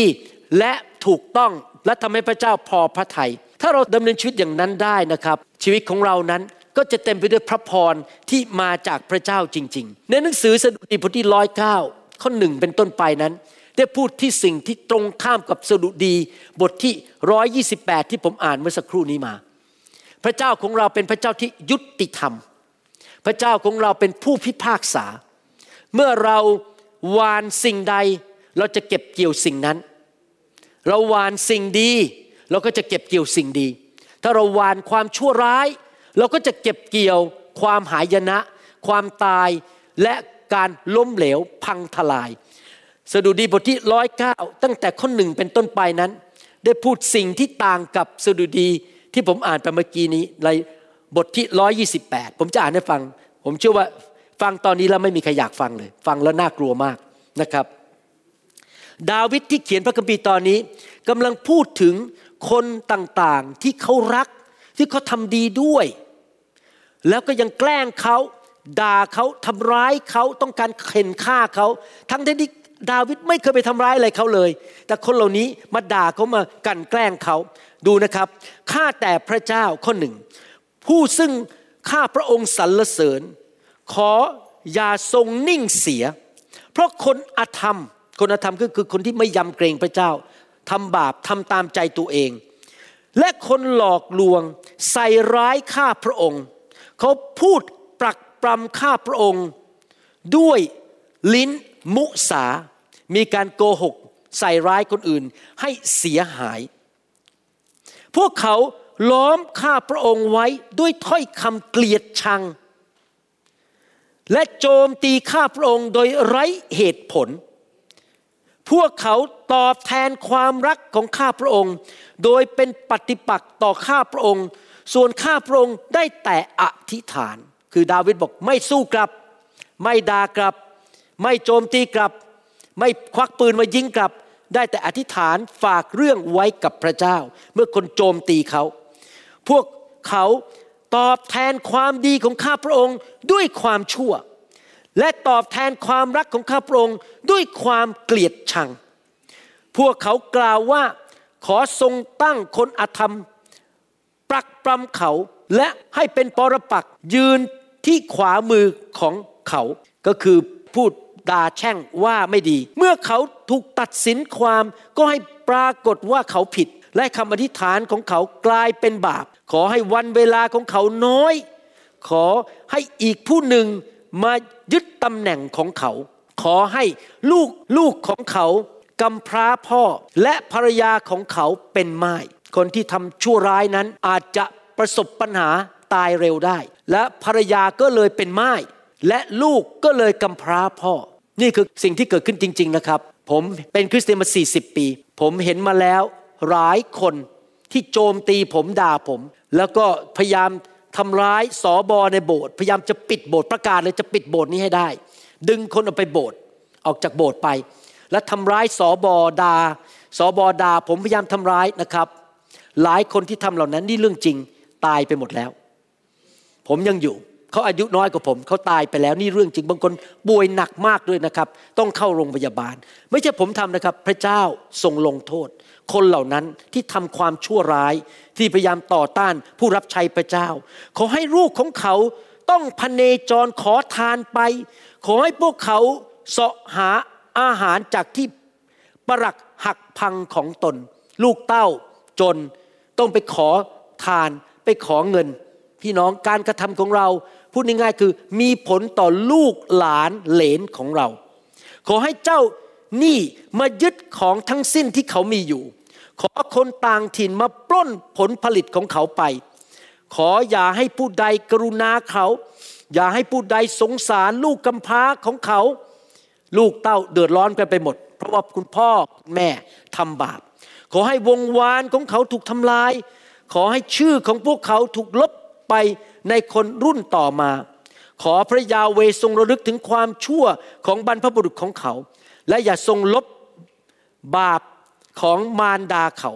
และถูกต้องและทำให้พระเจ้าพอพระทยัย ถ้าเราดำเนินชีวิตอย่างนั้นได้นะครับ ชีวิตของเรานั้นก็จะเต็มไปด้วยพระพรที่มาจากพระเจ้าจริง ๆ ในหนังสือสดุดีบทที่ร้อยเก้าข้อหนึ่งเป็นต้นไปนั้น ได้พูดที่สิ่งที่ตรงข้ามกับสดุดีบทที่ร้อยยี่สิบแปดที่ผมอ่านเมื่อสักครู่นี้มา พระเจ้าของเราเป็นพระเจ้าที่ยุติธรรม พระเจ้าของเราเป็นผู้พิพากษา เมื่อเราวานสิ่งใด เราจะเก็บเกี่ยวสิ่งนั้น เราวานสิ่งดี เราก็จะเก็บเกี่ยวสิ่งดี ถ้าเราหวานความชั่วร้าย เราก็จะเก็บเกี่ยวความหายนะ ความตายและการล้มเหลวพังทลาย สดุดีบทที่ร้อยเก้าตั้งแต่ข้อหนึ่งเป็นต้นไปนั้น ได้พูดสิ่งที่ต่างกับสดุดีที่ผมอ่านไปเมื่อกี้นี้ในบทที่ร้อยี่สิบแปดผมจะอ่านให้ฟัง ผมเชื่อว่าฟังตอนนี้แล้วไม่มีใครอยากฟังเลย ฟังแล้วน่ากลัวมากนะครับ ดาวิดที่เขียนพระคัมภีร์ตอนนี้กำลังพูดถึง คนต่างๆที่เขารักที่เขาทำดีด้วย แล้วก็ยังแกล้งเขาด่าเขาทำร้ายเขาต้องการเข็นฆ่าเขา ทั้งที่ดาวิดไม่เคยไปทำร้ายอะไรเขาเลย แต่คนเหล่านี้มาด่าเขามากันแกล้งเขาดูนะครับข้าแต่พระเจ้าข้อหนึ่ง ผู้ซึ่งข้าพระองค์สรรเสริญ ขออย่าทรงนิ่งเสีย เพราะคนอธรรม คนอธรรมก็คือคนที่ไม่ยำเกรงพระเจ้า ทำบาปทำตามใจตัวเอง และคนหลอกลวงใส่ร้ายข้าพระองค์ เขาพูดปรักปรำข้าพระองค์ ด้วยลิ้นมุสา มีการโกหก ใส่ร้ายคนอื่นให้เสียหาย พวกเขาล้อมข้าพระองค์ไว้ด้วยถ้อยคำเกลียดชัง และโจมตีข้าพระองค์โดยไร้เหตุผล พวกเขาตอบแทนความรักของข้าพระองค์ โดยเป็นปฏิปักษ์ต่อข้าพระองค์ ส่วนข้าพระองค์ได้แต่อธิษฐาน คือดาวิดบอกไม่สู้กลับ ไม่ด่ากลับ ไม่โจมตีกลับ ไม่ควักปืนมายิงกลับ ได้แต่อธิษฐานฝากเรื่องไว้กับพระเจ้า เมื่อคนโจมตีเขา พวกเขาตอบแทนความดีของข้าพระองค์ด้วยความชั่ว และตอบแทนความรักของข้าพระองค์ด้วยความเกลียดชัง พวกเขากล่าวว่าขอทรงตั้งคนอธรรม ปรักปรำเขาและให้เป็นปรปักยืนที่ขวามือของเขา ก็คือพูดด่าแช่งว่าไม่ดี เมื่อเขาถูกตัดสินความก็ให้ปรากฏว่าเขาผิด และคำอธิษฐานของเขากลายเป็นบาป ขอให้วันเวลาของเขาน้อย ขอให้อีกผู้หนึ่ง มายึดตำแหน่งของเขา ขอให้ลูกลูกของเขากำพร้าพ่อและภรรยาของเขาเป็นไม้คนที่ทำชั่วร้ายนั้นอาจจะประสบปัญหาตายเร็วได้ และภรรยาก็เลยเป็นไม้และลูกก็เลยกำพร้าพ่อ นี่คือสิ่งที่เกิดขึ้นจริง ๆนะครับ ผมเป็นคริสเตียนมา 40 ปี ผมเห็นมาแล้วหลายคนที่โจมตีผมด่าผม แล้วก็พยายาม ทำร้ายสอบอในโบสถ์พยายามจะปิดโบสถ์ประกาศเลยจะปิดโบสถ์นี้ให้ได้ ดึงคนออกไปโบสถ์ออกจากโบสถ์ไป และทำร้ายสอบอดาสอบอดา ผมพยายามทำร้ายนะครับ หลายคนที่ทำเหล่านั้นนี่เรื่องจริงตายไปหมดแล้ว ผมยังอยู่เขาอายุน้อยกว่าผมเขาตายไปแล้วนี่เรื่องจริงบางคนป่วยหนักมากด้วยนะครับ ต้องเข้าโรงพยาบาล ไม่ใช่ผมทำนะครับ พระเจ้าทรงลงโทษ คนเหล่านั้นที่ทำความชั่วร้าย ที่พยายามต่อต้านผู้รับใช้พระเจ้า ขอให้ลูกของเขาต้องพเนจรขอทานไป ขอให้พวกเขาเสาะหาอาหารจากที่ปรักหักพังของตน ลูกเต้าจนต้องไปขอทานไปขอเงิน พี่น้องการกระทำของเรา พูดง่ายๆคือมีผลต่อลูกหลานเหลนของเรา ขอให้เจ้านี่มายึดของทั้งสิ้นที่เขามีอยู่ ขอคนต่างถิ่นมาปล้นผลผลิตของเขาไป ขออย่าให้ผู้ใดกรุณาเขา อย่าให้ผู้ใดสงสารลูกกำพร้าของเขา ลูกเต้าเดือดร้อนกันไปหมด เพราะว่าคุณพ่อแม่ทำบาป ขอให้วงวานของเขาถูกทำลาย ขอให้ชื่อของพวกเขาถูกลบไปในคนรุ่นต่อมา ขอพระยาเวทรงระลึกถึงความชั่วของบรรพบุรุษของเขา และอย่าทรงลบบาป ของมารดาเขา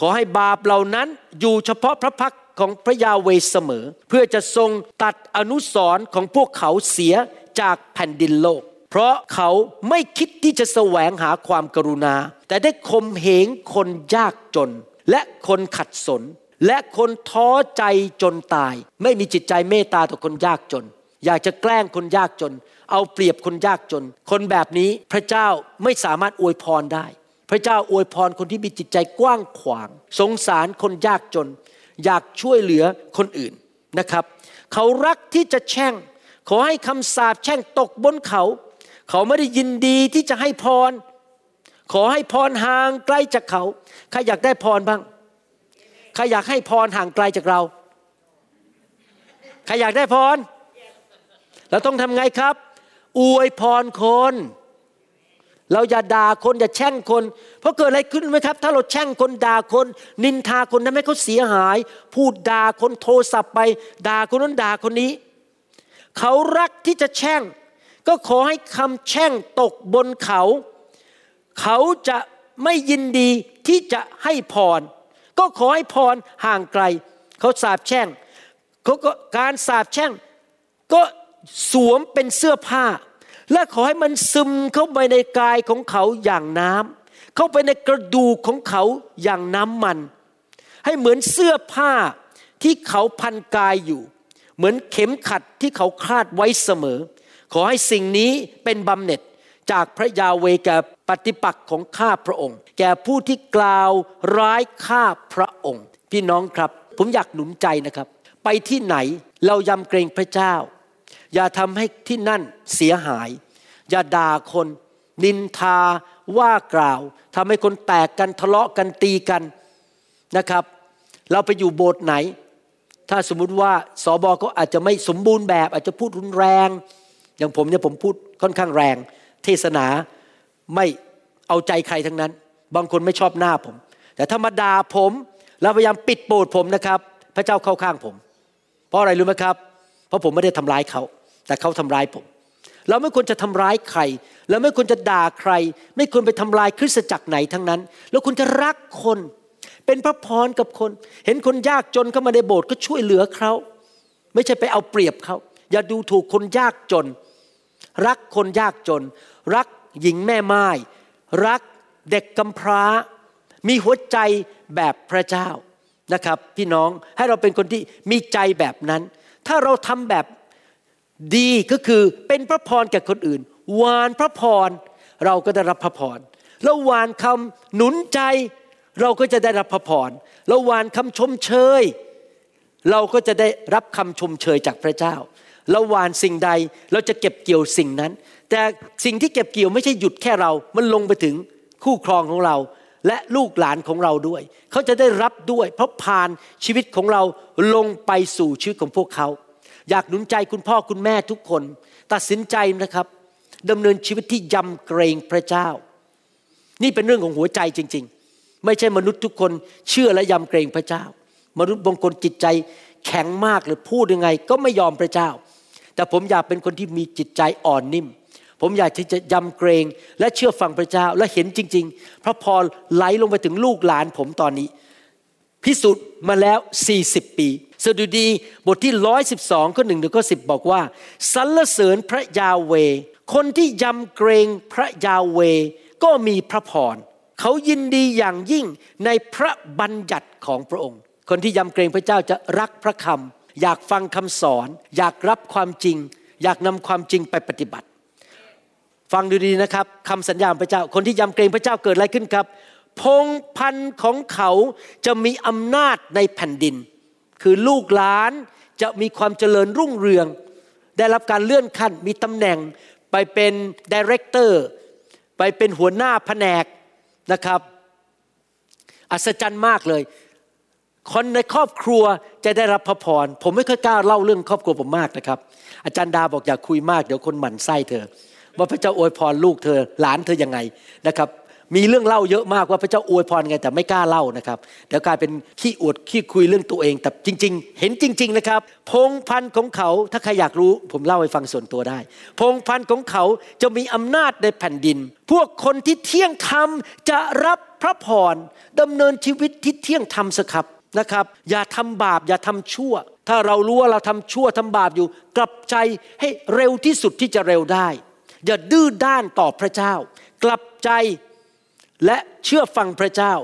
ขอให้บาปเหล่านั้นอยู่เฉพาะพระพักของพระยาเวเสมอ เพื่อจะทรงตัดอนุสรณ์ของพวกเขาเสียจากแผ่นดินโลก เพราะเขาไม่คิดที่จะแสวงหาความกรุณา แต่ได้คมเหงคนยากจน และคนขัดสน และคนท้อใจจนตาย ไม่มีจิตใจเมตตาต่อคนยากจน อยากจะแกล้งคนยากจน เอาเปรียบคนยากจน คนแบบนี้พระเจ้าไม่สามารถอวยพรได้ พระเจ้าอวยพรคนที่มีจิตใจกว้างขวาง สงสารคนยากจน อยากช่วยเหลือคนอื่นนะครับ เขารักที่จะแช่ง ขอให้คำสาปแช่งตกบนเขา เขาไม่ได้ยินดีที่จะให้พร ขอให้พรห่างไกลจากเขาใครอยากได้พรบ้างใครอยากให้พรห่างไกลจากเราใครอยากได้พรเราต้องทำไงครับ อวยพรคน เราอย่าด่าคนอย่าแช่งคน เพราะเกิดอะไรขึ้นไหมครับ ถ้าเราแช่งคนด่าคน นินทาคนทำให้เขาเสียหาย พูดด่าคนโทรศัพท์ไป ด่าคนนั้นด่าคนนี้ เขารักที่จะแช่ง ก็ขอให้คำแช่งตกบนเขา เขาจะไม่ยินดีที่จะให้พร ก็ขอให้พรห่างไกล เขาสาบแช่งเขาก็การสาบแช่ง ก็สวมเป็นเสื้อผ้า และขอให้มันซึมเข้าไปในกายของเขาอย่างน้ำเข้าไปในกระดูกของเขาอย่างน้ำมัน ให้เหมือนเสื้อผ้าที่เขาพันกายอยู่ เหมือนเข็มขัดที่เขาคาดไว้เสมอ ขอให้สิ่งนี้เป็นบำเหน็จจากพระยาเวแก่ปฏิปักษ์ของข้าพระองค์ แก่ผู้ที่กล่าวร้ายข้าพระองค์ พี่น้องครับ ผมอยากหนุนใจนะครับ ไปที่ไหนเรายำเกรงพระเจ้า อย่าทำให้ที่นั่นเสียหาย อย่าด่าคน นินทาว่ากล่าวทำให้คนแตกกันทะเลาะกันตีกันนะครับ เราไปอยู่โบสถ์ไหน ถ้าสมมุติว่าสอบอก็อาจจะไม่สมบูรณ์แบบ อาจจะพูดรุนแรง อย่างผมเนี่ยผมพูดค่อนข้างแรง เทศนาไม่เอาใจใครทั้งนั้น บางคนไม่ชอบหน้าผม แต่ถ้ามาด่าผมแล้วพยายามปิดโบสถ์ผมนะครับ พระเจ้าเข้าข้างผม เพราะอะไรรู้ไหมครับ เพราะผมไม่ได้ทำร้ายเขา แต่เขาทำร้ายผม เราไม่ควรจะทำร้ายใคร เราไม่ควรจะด่าใคร ไม่ควรไปทำลายคริสตจักรไหนทั้งนั้น เราควรจะรักคน เป็นพระพรกับคน เห็นคนยากจนเข้ามาในโบสถ์ก็ช่วยเหลือเขา ไม่ใช่ไปเอาเปรียบเขา อย่าดูถูกคนยากจน รักคนยากจน รักหญิงแม่ไม้รักเด็กกำพร้า มีหัวใจแบบพระเจ้านะครับ พี่น้องให้เราเป็นคนที่มีใจแบบนั้น ถ้าเราทำแบบ ดีก็คือเป็นพระพรแก่คนอื่น หวานพระพรเราก็ได้รับพระพรแล้ววานคำหนุนใจเราก็จะได้รับพระพรแล้ววานคำชมเชย เราก็จะได้รับคำชมเชยจากพระเจ้าเราหวานสิ่งใดเราจะเก็บเกี่ยวสิ่งนั้น แต่สิ่งที่เก็บเกี่ยวไม่ใช่หยุดแค่เรา มันลงไปถึงคู่ครองของเรา และลูกหลานของเราด้วย เขาจะได้รับด้วย เพราะผ่านชีวิตของเราลงไปสู่ชีวิตของพวกเขา อยากหนุนใจคุณพ่อคุณแม่ทุกคน ตัดสินใจนะครับดำเนินชีวิตที่ยำเกรงพระเจ้า นี่เป็นเรื่องของหัวใจจริง ๆ ไม่ใช่มนุษย์ทุกคนเชื่อและยำเกรงพระเจ้า มนุษย์บางคนจิตใจแข็งมากหรือพูดยังไง ก็ไม่ยอมพระเจ้า แต่ผมอยากเป็นคนที่มีจิตใจอ่อนนิ่ม ผมอยากที่จะยำเกรงและเชื่อฟังพระเจ้าและเห็นจริง ๆ พระพรไหลลงไปถึงลูกหลานผมตอนนี้ พิสูจน์มาแล้ว40ปี สดุดีบทที่ 112 ข้อหนึ่งถึงข้อสิบอกว่าสรรเสริญพระยาเว คนที่ยำเกรงพระยาเว ก็มีพระพรเขายินดีอย่างยิ่งในพระบัญญัติของพระองค์ คนที่ยำเกรงพระเจ้าจะรักพระคำอยากฟังคำสอน อยากรับความจริง อยากนำความจริงไปปฏิบัติ ฟังดูดีนะครับคำสัญญาของพระเจ้า คนที่ยำเกรงพระเจ้าเกิดอะไรขึ้นครับ พงพันของเขาจะมีอำนาจในแผ่นดิน คือลูกหลานจะมีความเจริญรุ่งเรือง ได้รับการเลื่อนขั้นมีตำแหน่งไปเป็นดีเรคเตอร์ไปเป็นหัวหน้าแผนกนะครับ อัศจรรย์มากเลย คนในครอบครัวจะได้รับพระพร ผมไม่ค่อยกล้าเล่าเรื่องครอบครัวผมมากนะครับ อาจารย์ดาบอกอยากคุยมากเดี๋ยวคนหมั่นไส้เธอ ว่าพระเจ้าอวยพรลูกเธอหลานเธอยังไงนะครับ มีเรื่องเล่าเยอะมากว่าพระเจ้าอวยพรไงแต่ไม่กล้าเล่านะครับเดี๋ยวกลายเป็นขี้อวดขี้คุยเรื่องตัวเองแต่จริง ๆ เห็นจริง ๆนะครับ พงพันธุ์ของเขาถ้าใครอยากรู้ ผมเล่าให้ฟังส่วนตัวได้ พงพันธุ์ของเขาจะมีอำนาจในแผ่นดิน พวกคนที่เที่ยงธรรมจะรับพระพรดำเนินชีวิตที่เที่ยงธรรมสครับนะครับ อย่าทำบาปอย่าทำชั่ว ถ้าเรารู้ว่าเราทำชั่วทำบาปอยู่ กลับใจให้เร็วที่สุดที่จะเร็วได้ อย่าดื้อด้านต่อพระเจ้า กลับใจ และเชื่อฟังพระเจ้า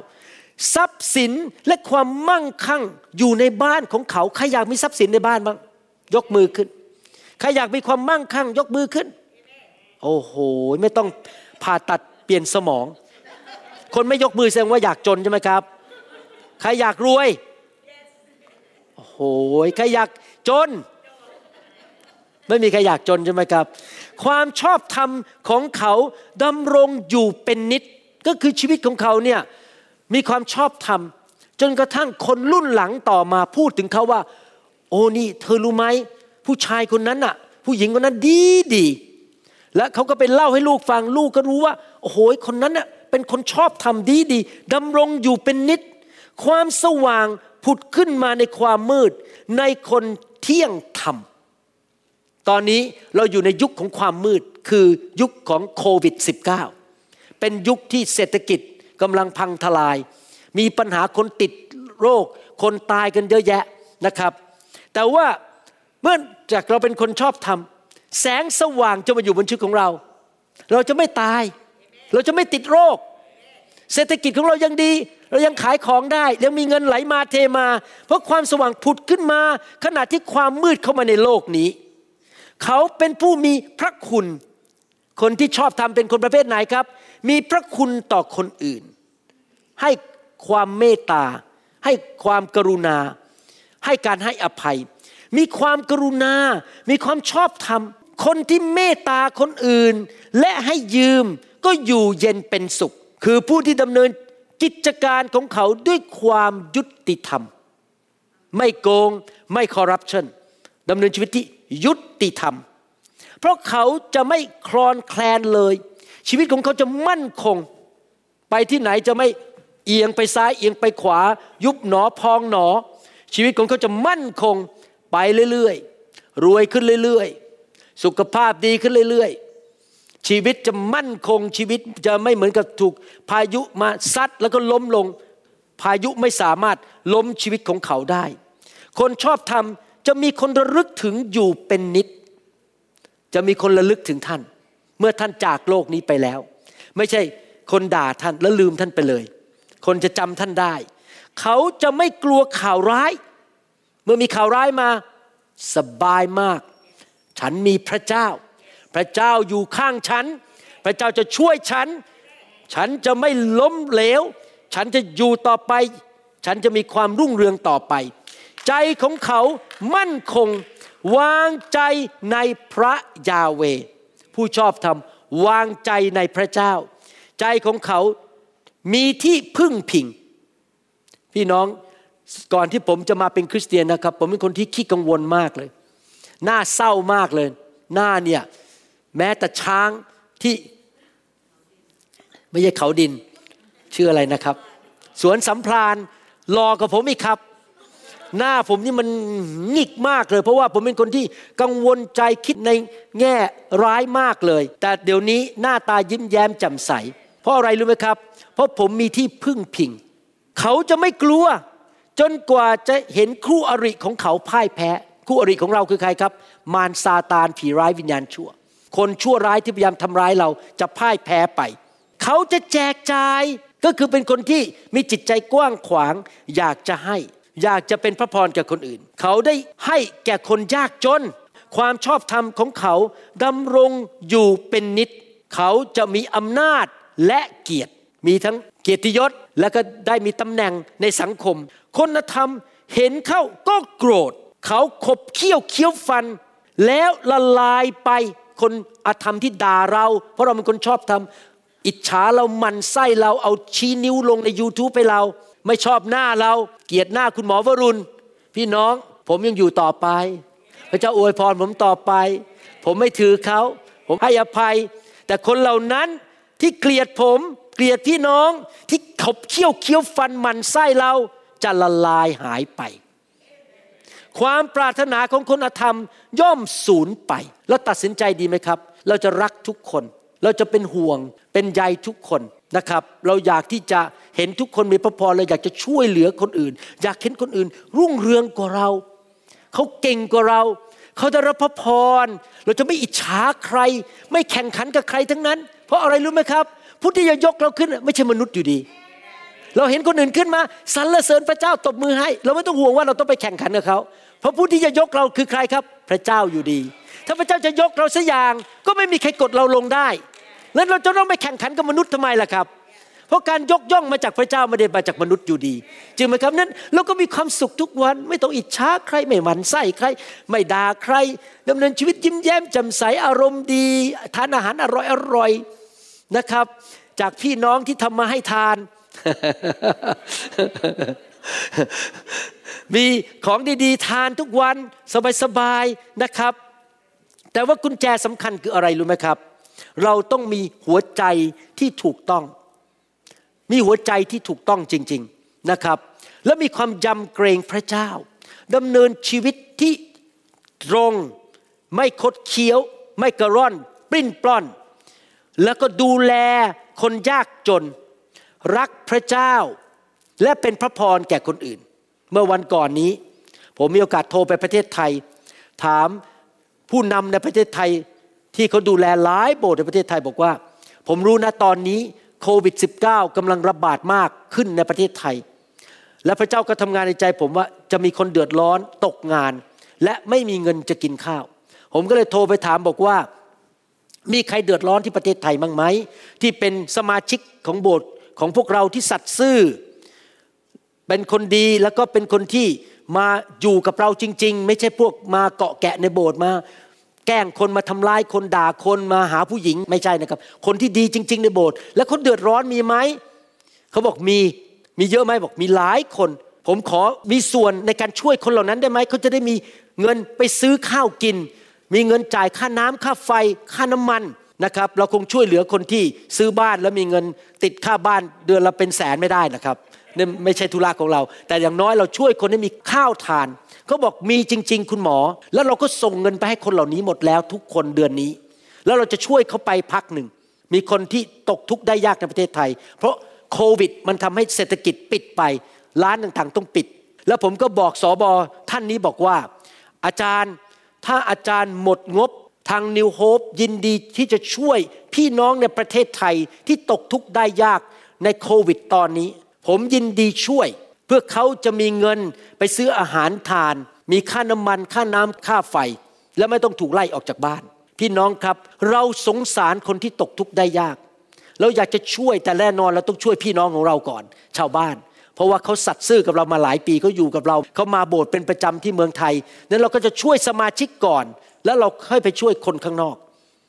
ทรัพย์สินและความมั่งคั่งอยู่ในบ้านของเขาใครอยากมีทรัพย์สินในบ้านบ้างยกมือขึ้นใครอยากมีความมั่งคั่ง ยกมือขึ้น โอ้โหไม่ต้องผ่าตัดเปลี่ยนสมอง คนไม่ยกมือแสดงว่าอยากจนใช่ไหมครับ ใครอยากรวย โอ้โหใครอยากจน ไม่มีใครอยากจนใช่ไหมครับ ความชอบธรรมของเขาดำรงอยู่เป็นนิด ก็คือชีวิตของเขาเนี่ยมีความชอบธรรม จนกระทั่งคนรุ่นหลังต่อมาพูดถึงเขาว่า โอ้นี่เธอรู้ไหมผู้ชายคนนั้นน่ะ ผู้หญิงคนนั้นดีดี และเขาก็ไปเล่าให้ลูกฟังลูกก็รู้ว่า โอ้โหคนนั้นน่ะเป็นคนชอบธรรมดีดีดำรงอยู่เป็นนิด ความสว่างผุดขึ้นมาในความมืด ในคนเที่ยงธรรมตอนนี้เราอยู่ในยุคของความมืดคือยุคของโควิด -19 เป็นยุคที่เศรษฐกิจกำลังพังทลาย มีปัญหาคนติดโรค คนตายกันเยอะแยะนะครับ แต่ว่าเมื่อจากเราเป็นคนชอบธรรมแสงสว่างจะมาอยู่บนชีวิตของเรา เราจะไม่ตาย เราจะไม่ติดโรค เศรษฐกิจของเรายังดี เรายังขายของได้ ยังมีเงินไหลมาเทมา เพราะความสว่างผุดขึ้นมา ขณะที่ความมืดเข้ามาในโลกนี้ เขาเป็นผู้มีพระคุณ คนที่ชอบทำเป็นคนประเภทไหนครับ มีพระคุณต่อคนอื่น ให้ความเมตตา ให้ความกรุณา ให้การให้อภัย มีความกรุณา มีความชอบธรรม คนที่เมตตาคนอื่น และให้ยืมก็อยู่เย็นเป็นสุข คือผู้ที่ดำเนินกิจการของเขาด้วยความยุติธรรม ไม่โกง ไม่คอร์รัปชันดำเนินชีวิตที่ยุติธรรม เพราะเขาจะไม่คลอนแคลนเลย ชีวิตของเขาจะมั่นคง ไปที่ไหนจะไม่เอียงไปซ้ายเอียงไปขวา ยุบหนอพองหนอ ชีวิตของเขาจะมั่นคงไปเรื่อยๆรวยขึ้นเรื่อยๆ สุขภาพดีขึ้นเรื่อยๆ ชีวิตจะมั่นคงชีวิตจะไม่เหมือนกับถูกพายุมาซัดแล้วก็ล้มลง พายุไม่สามารถล้มชีวิตของเขาได้ คนชอบทำจะมีคนระลึกถึงอยู่เป็นนิด จะมีคนระลึกถึงท่าน เมื่อท่านจากโลกนี้ไปแล้ว ไม่ใช่คนด่าท่านแล้วลืมท่านไปเลย คนจะจำท่านได้ เขาจะไม่กลัวข่าวร้าย เมื่อมีข่าวร้ายมาสบายมาก ฉันมีพระเจ้า พระเจ้าอยู่ข้างฉัน พระเจ้าจะช่วยฉัน ฉันจะไม่ล้มเหลว ฉันจะอยู่ต่อไป ฉันจะมีความรุ่งเรืองต่อไป ใจของเขามั่นคง วางใจในพระยาเว ผู้ชอบธรรมวางใจในพระเจ้า ใจของเขามีที่พึ่งพิง พี่น้องก่อนที่ผมจะมาเป็นคริสเตียนนะครับ ผมเป็นคนที่ขี้กังวลมากเลย หน้าเศร้ามากเลย หน้าเนี่ยแม้แต่ช้างที่ไม่ใช่เขาดินชื่ออะไรนะครับ สวนสัมพรานรอกับผมอีกครับ หน้าผมนี่มันหงิกมากเลย เพราะว่าผมเป็นคนที่กังวลใจคิดในแง่ร้ายมากเลย แต่เดี๋ยวนี้หน้าตายิ้มแย้มแจ่มใส เพราะอะไรรู้ไหมครับ เพราะผมมีที่พึ่งพิง เขาจะไม่กลัว จนกว่าจะเห็นคู่อริของเขาพ่ายแพ้ คู่อริของเราคือใครครับ มารซาตานผีร้ายวิญญาณชั่ว คนชั่วร้ายที่พยายามทำร้ายเราจะพ่ายแพ้ไป เขาจะแจกจ่ายก็คือเป็นคนที่มีจิตใจกว้างขวางอยากจะให้ อยากจะเป็นพระพรแก่คนอื่น เขาได้ให้แก่คนยากจน ความชอบธรรมของเขาดำรงอยู่เป็นนิด เขาจะมีอำนาจและเกียรติ มีทั้งเกียรติยศแล้วก็ได้มีตำแหน่งในสังคม คนธรรมเห็นเข้าก็โกรธ เขาขบเคี้ยวเคี้ยวฟัน แล้วละลายไปคนอธรรมที่ด่าเรา เพราะเราเป็นคนชอบทำอิจฉาเรามันไส้เราเอาชี้นิ้วลงใน YouTube ไปเรา ไม่ชอบหน้าเราเกลียดหน้าคุณหมอวรุณ พี่น้องผมยังอยู่ต่อไป พระเจ้าอวยพรผมต่อไป ผมไม่ถือเขา ผมให้อภัย แต่คนเหล่านั้นที่เกลียดผม เกลียดพี่น้องที่ขบเคี้ยวเคี้ยวฟันมันไส้เราจะละลายหายไป ความปรารถนาของคนอธรรมย่อมสูญไป แล้วตัดสินใจดีไหมครับ เราจะรักทุกคน เราจะเป็นห่วงเป็นใยทุกคน นะครับ เราอยากที่จะเห็นทุกคนมีพระพรเราอยากจะช่วยเหลือคนอื่น อยากเห็นคนอื่น รุ่งเรืองกว่าเรา เขาเก่งกว่าเรา เขาได้รับพระพร เราจะไม่อิจฉาใคร ไม่แข่งขันกับใครทั้งนั้น เพราะอะไรรู้ไหมครับผู้ที่จะยกเราขึ้นไม่ใช่มนุษย์อยู่ดี เราเห็นคนอื่นขึ้นมาสรรเสริญพระเจ้าตบมือให้ เราไม่ต้องห่วงว่าเราต้องไปแข่งขันกับเขาเพราะผู้ที่จะยกเราคือใครครับ พระเจ้าอยู่ดี ถ้าพระเจ้าจะยกเราสักอย่างก็ไม่มีใครกดเราลงได้ แล้วเราจะต้องไปแข่งขันกับมนุษย์ทำไมล่ะครับ เพราะการยกย่องมาจากพระเจ้าไม่ได้มาจากมนุษย์อยู่ดี จริงไหมครับนั้นเราก็มีความสุขทุกวัน ไม่ต้องอิจฉาใครไม่หมันไส้ใคร ไม่ด่าใครดำเนินชีวิตยิ้มแย้มแจ่มใสอารมณ์ดี ทานอาหารอร่อยอร่อยนะครับ จากพี่น้องที่ทำมาให้ทาน มีของดีๆ ทานทุกวันสบายๆนะครับ แต่ว่ากุญแจสำคัญคืออะไรรู้ไหมครับ เราต้องมีหัวใจที่ถูกต้อง มีหัวใจที่ถูกต้องจริง ๆนะครับ และมีความยำเกรงพระเจ้าดำเนินชีวิตที่ตรงไม่คดเคี้ยว ไม่กระร่อนปริ้นปล้อน แล้วก็ดูแลคนยากจน รักพระเจ้า และเป็นพระพรแก่คนอื่น เมื่อวันก่อนนี้ ผมมีโอกาสโทรไปประเทศไทย ถามผู้นำในประเทศไทย ที่เขาดูแลหลายโบสถ์ในประเทศไทยบอกว่า ผมรู้นะตอนนี้โควิด -19 กำลังระบาดมากขึ้นในประเทศไทย และพระเจ้าก็ทำงานในใจผมว่าจะมีคนเดือดร้อนตกงาน และไม่มีเงินจะกินข้าว ผมก็เลยโทรไปถามบอกว่า มีใครเดือดร้อนที่ประเทศไทยบ้างไหมที่เป็นสมาชิกของโบสถ์ของพวกเราที่สัตย์ซื่อ เป็นคนดีแล้วก็เป็นคนที่มาอยู่กับเราจริง ๆ ไม่ใช่พวกมาเกาะแกะในโบสถ์มา แกล้งคนมาทำร้ายคนด่าคนมาหาผู้หญิงไม่ใช่นะครับ คนที่ดีจริง ๆ ในโบสถ์แล้วคนเดือดร้อนมีไหมเขาบอกมีมีเยอะไหมบอกมีหลายคน ผมขอมีส่วนในการช่วยคนเหล่านั้นได้ไหมเขาจะได้มีเงินไปซื้อข้าวกิน มีเงินจ่ายค่าน้ำค่าไฟค่าน้ำมันนะครับ เราคงช่วยเหลือคนที่ซื้อบ้านแล้วมีเงินติดค่าบ้านเดือนละเป็นแสนไม่ได้นะครับนี่ไม่ใช่ธุระของเรา แต่อย่างน้อยเราช่วยคนให้มีข้าวทาน เขาบอกมีจริง ๆ คุณหมอ แล้วเราก็ส่งเงินไปให้คนเหล่านี้หมดแล้วทุกคนเดือนนี้ แล้วเราจะช่วยเขาไปพักหนึ่ง มีคนที่ตกทุกข์ได้ยากในประเทศไทย เพราะโควิดมันทำให้เศรษฐกิจปิดไป ร้านต่างๆต้องปิด แล้วผมก็บอกสอบอท่านนี้บอกว่า อาจารย์ถ้าอาจารย์หมดงบทางนิวโฮปยินดีที่จะช่วยพี่น้องในประเทศไทยที่ตกทุกข์ได้ยากในโควิดตอนนี้ ผมยินดีช่วย เพื่อเขาจะมีเงินไปซื้ออาหารทาน มีค่าน้ำมันค่าน้ำค่าไฟ และไม่ต้องถูกไล่ออกจากบ้าน พี่น้องครับเราสงสารคนที่ตกทุกข์ได้ยาก เราอยากจะช่วยแต่แน่นอนเราต้องช่วยพี่น้องของเราก่อน ชาวบ้าน เพราะว่าเขาสัตย์ซื่อกับเรามาหลายปีเขาอยู่กับเราเขามาโบสถ์เป็นประจำที่เมืองไทยนั้นเราก็จะช่วยสมาชิกก่อน แล้วเราค่อยไปช่วยคนข้างนอก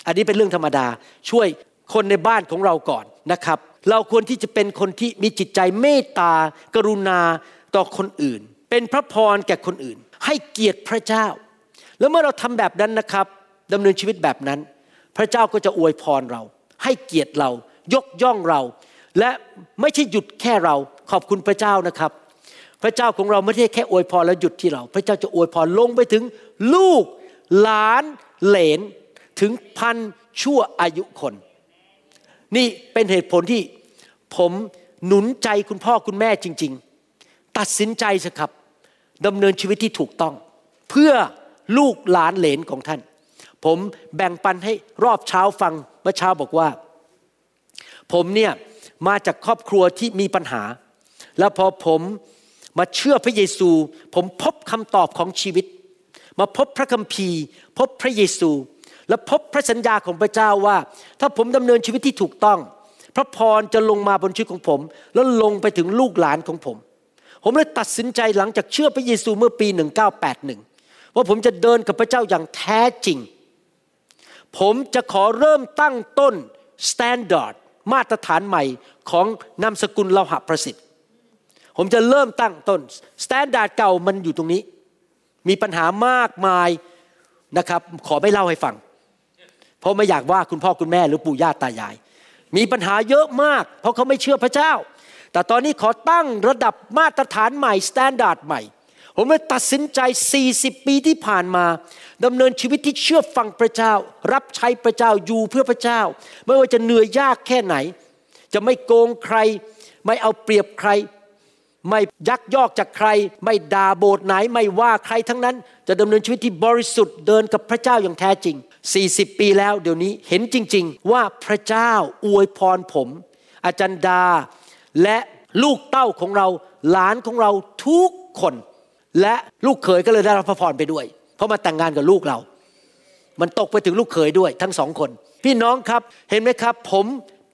อันนี้เป็นเรื่องธรรมดาช่วยคนในบ้านของเราก่อนนะครับ เราควรที่จะเป็นคนที่มีจิตใจเมตตา กรุณาต่อคนอื่น เป็นพระพรแก่คนอื่น ให้เกียรติพระเจ้า แล้วเมื่อเราทำแบบนั้นนะครับดำเนินชีวิตแบบนั้น พระเจ้าก็จะอวยพรเรา ให้เกียรติเรา ยกย่องเรา และไม่ใช่หยุดแค่เราขอบคุณพระเจ้านะครับ พระเจ้าของเราไม่ใช่แค่อวยพรแล้วหยุดที่เรา พระเจ้าจะอวยพรลงไปถึงลูกหลานเหลนถึงพันชั่วอายุคน นี่เป็นเหตุผลที่ผมหนุนใจคุณพ่อคุณแม่จริง ๆ ตัดสินใจสิครับดำเนินชีวิตที่ถูกต้อง เพื่อลูกหลานเหลนของท่าน ผมแบ่งปันให้รอบเช้าฟังเมื่อเช้าบอกว่า ผมเนี่ยมาจากครอบครัวที่มีปัญหา แล้วพอผมมาเชื่อพระเยซู ผมพบคำตอบของชีวิต มาพบพระคัมภีร์ พบพระเยซู และพบพระสัญญาของพระเจ้าว่า ถ้าผมดำเนินชีวิตที่ถูกต้อง พระพรจะลงมาบนชีวิตของผม แล้วลงไปถึงลูกหลานของผม ผมเลยตัดสินใจหลังจากเชื่อพระเยซูเมื่อปี 1981 ว่าผมจะเดินกับพระเจ้าอย่างแท้จริง ผมจะขอเริ่มตั้งต้น standard มาตรฐานใหม่ของนามสกุลเราหะประสิทธิ์ ผมจะเริ่มตั้งต้น standard เก่ามันอยู่ตรงนี้ มีปัญหามากมายนะครับ ขอไม่เล่าให้ฟัง เพราะไม่อยากว่าคุณพ่อคุณแม่หรือปู่ย่าตายาย มีปัญหาเยอะมาก เพราะเขาไม่เชื่อพระเจ้า แต่ตอนนี้ขอตั้งระดับมาตรฐานใหม่ standard ใหม่ ผมเลยตัดสินใจ 40 ปีที่ผ่านมาดำเนินชีวิตที่เชื่อฟังพระเจ้า รับใช้พระเจ้าอยู่เพื่อพระเจ้า ไม่ว่าจะเหนื่อยยากแค่ไหน จะไม่โกงใคร ไม่เอาเปรียบใคร ไม่ยักยอกจากใคร ไม่ด่าโบสถ์ไหนไม่ว่าใครทั้งนั้น จะดำเนินชีวิตที่บริสุทธิ์เดินกับพระเจ้าอย่างแท้จริง 40 ปีแล้วเดี๋ยวนี้เห็นจริง ๆ ว่าพระเจ้าอวยพรผม อาจารย์ดา และลูกเต้าของเราหลานของเราทุกคน และลูกเขยก็เลยได้รับพระพรไปด้วย เพราะมาแต่งงานกับลูกเรา มันตกไปถึงลูกเขยด้วยทั้งสองคน พี่น้องครับเห็นไหมครับ ผม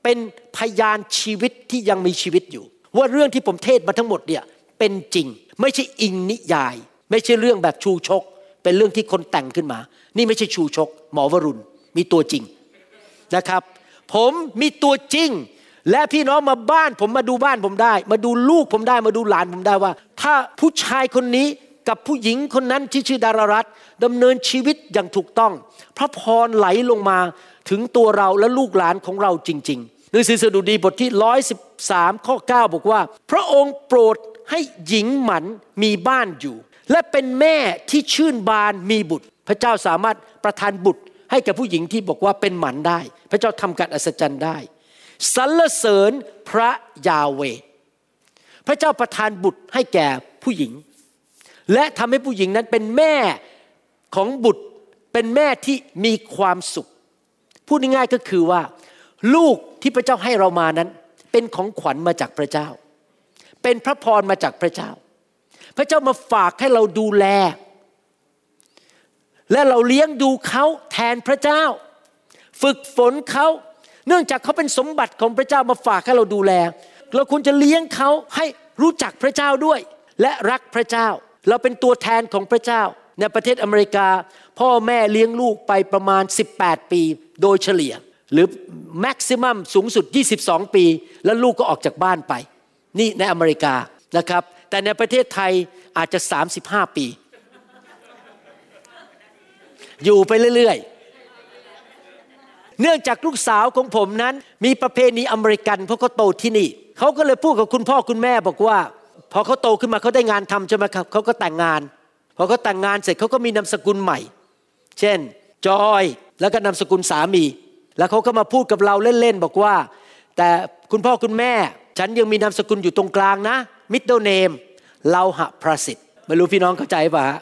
เป็นพยานชีวิตที่ยังมีชีวิตอยู่ ว่าเรื่องที่ผมเทศมาทั้งหมดเนี่ยเป็นจริง ไม่ใช่อิงนิยาย ไม่ใช่เรื่องแบบชูชก เป็นเรื่องที่คนแต่งขึ้นมา นี่ไม่ใช่ชูชก หมอวรุณ มีตัวจริงนะครับ ผมมีตัวจริง และพี่น้องมาบ้านผมมาดูบ้านผมได้ มาดูลูกผมได้มาดูหลานผมได้ว่า ถ้าผู้ชายคนนี้กับผู้หญิงคนนั้นที่ชื่อดารารัตดำเนินชีวิตอย่างถูกต้อง พระพรไหลลงมาถึงตัวเราและลูกหลานของเราจริงๆหนังสือสดุดีบทที่ร้อยสิบสามข้อ 9 บอกว่า พระองค์โปรดให้หญิงหมันมีบ้านอยู่ และเป็นแม่ที่ชื่นบานมีบุตร พระเจ้าสามารถประทานบุตร ให้กับผู้หญิงที่บอกว่าเป็นหมันได้ พระเจ้าทำการอัศจรรย์ได้สรรเสริญพระยาเว พระเจ้าประทานบุตรให้แก่ผู้หญิง และทำให้ผู้หญิงนั้นเป็นแม่ของบุตรเป็นแม่ที่มีความสุข พูดง่ายๆก็คือว่า ลูกที่พระเจ้าให้เรามานั้น เป็นของขวัญมาจากพระเจ้า เป็นพระพรมาจากพระเจ้า พระเจ้ามาฝากให้เราดูแล และเราเลี้ยงดูเขาแทนพระเจ้า ฝึกฝนเขาเนื่องจากเขาเป็นสมบัติของพระเจ้ามาฝากให้เราดูแล เราควรจะเลี้ยงเขาให้รู้จักพระเจ้าด้วย และรักพระเจ้า เราเป็นตัวแทนของพระเจ้า ในประเทศอเมริกา พ่อแม่เลี้ยงลูกไปประมาณ 18 ปี โดยเฉลี่ย หรือแม็กซิมัมสูงสุด 22 ปี แล้วลูกก็ออกจากบ้านไป นี่ในอเมริกานะครับ แต่ในประเทศไทยอาจจะ 35 ปี อยู่ไปเรื่อยๆ เนื่องจากลูกสาวของผมนั้น มีประเพณีอเมริกันเพราะเขาโตที่นี่ เขาก็เลยพูดกับคุณพ่อคุณแม่บอกว่า พอเขาโตขึ้นมาเขาได้งานทำใช่ไหมครับเขาก็แต่งงานพอเขาแต่งงานเสร็จเขาก็มีนามสกุลใหม่ เช่น จอยแล้วก็นามสกุลสามี แล้วเขาก็มาพูดกับเราเล่นๆบอกว่า แต่คุณพ่อคุณแม่ ฉันยังมีนามสกุลอยู่ตรงกลางนะ มิดเดิลเนมเราหะพระสิทธิ์ไม่รู้พี่น้องเข้าใจป่ะฮะ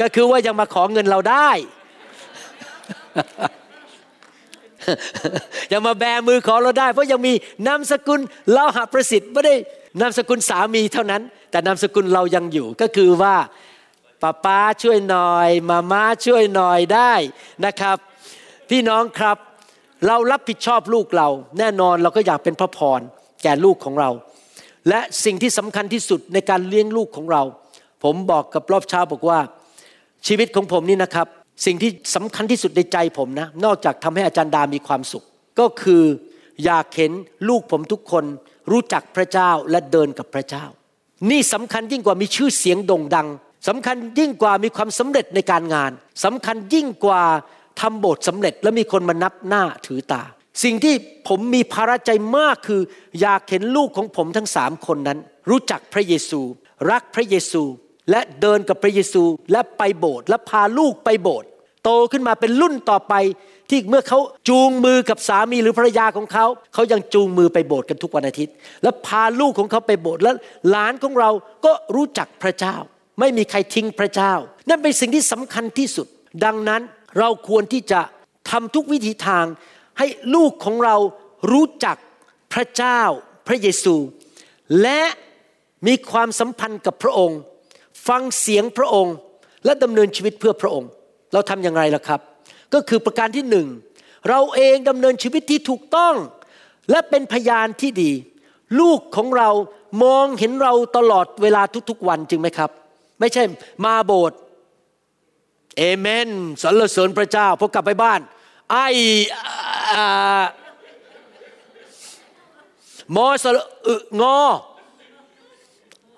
ก็คือว่ายังมาขอเงินเราได้ ยังมาแบมือขอเราได้ เพราะยังมีนามสกุลเราหะประสิทธิ์ไม่ได้นามสกุลสามีเท่านั้น แต่นามสกุลเรายังอยู่ก็คือว่าป้าป้าช่วยหน่อยมาม่าช่วยหน่อยได้นะครับ พี่น้องครับ เรารับผิดชอบลูกเรา แน่นอนเราก็อยากเป็นพระพรแก่ลูกของเรา และสิ่งที่สำคัญที่สุดในการเลี้ยงลูกของเรา ผมบอกกับรอบเช้าบอกว่า ชีวิตของผมนี่นะครับ สิ่งที่สำคัญที่สุดในใจผมนะ นอกจากทำให้อาจารย์ดามีความสุข ก็คืออยากเห็นลูกผมทุกคนรู้จักพระเจ้าและเดินกับพระเจ้า นี่สำคัญยิ่งกว่ามีชื่อเสียงโด่งดังสำคัญยิ่งกว่ามีความสำเร็จในการงานสำคัญยิ่งกว่าทำโบสถ์สำเร็จและมีคนมานับหน้าถือตา สิ่งที่ผมมีภาระใจมากคือ อยากเห็นลูกของผมทั้งสามคนนั้น รู้จักพระเยซู รักพระเยซู และเดินกับพระเยซูและไปโบสถ์และพาลูกไปโบสถ์โตขึ้นมาเป็นรุ่นต่อไป ที่เมื่อเขาจูงมือกับสามีหรือภรรยาของเขา เขายังจูงมือไปโบสถ์กันทุกวันอาทิตย์ แล้วพาลูกของเขาไปโบสถ์แล้วหลานของเราก็รู้จักพระเจ้า ไม่มีใครทิ้งพระเจ้า นั่นเป็นสิ่งที่สำคัญที่สุด ดังนั้นเราควรที่จะทำทุกวิธีทาง ให้ลูกของเรารู้จักพระเจ้าพระเยซู และมีความสัมพันธ์กับพระองค์ ฟังเสียงพระองค์ และดำเนินชีวิตเพื่อพระองค์ เราทำอย่างไรล่ะครับ ก็คือประการที่หนึ่งเราเองดำเนินชีวิตที่ถูกต้อง และเป็นพยานที่ดี ลูกของเรามองเห็นเราตลอดเวลาทุกๆวันจริงไหมครับ ไม่ใช่มาโบสถ์เอเมนสรรเสริญพระเจ้าพอกลับไปบ้าน ไอ มอสระอึงอ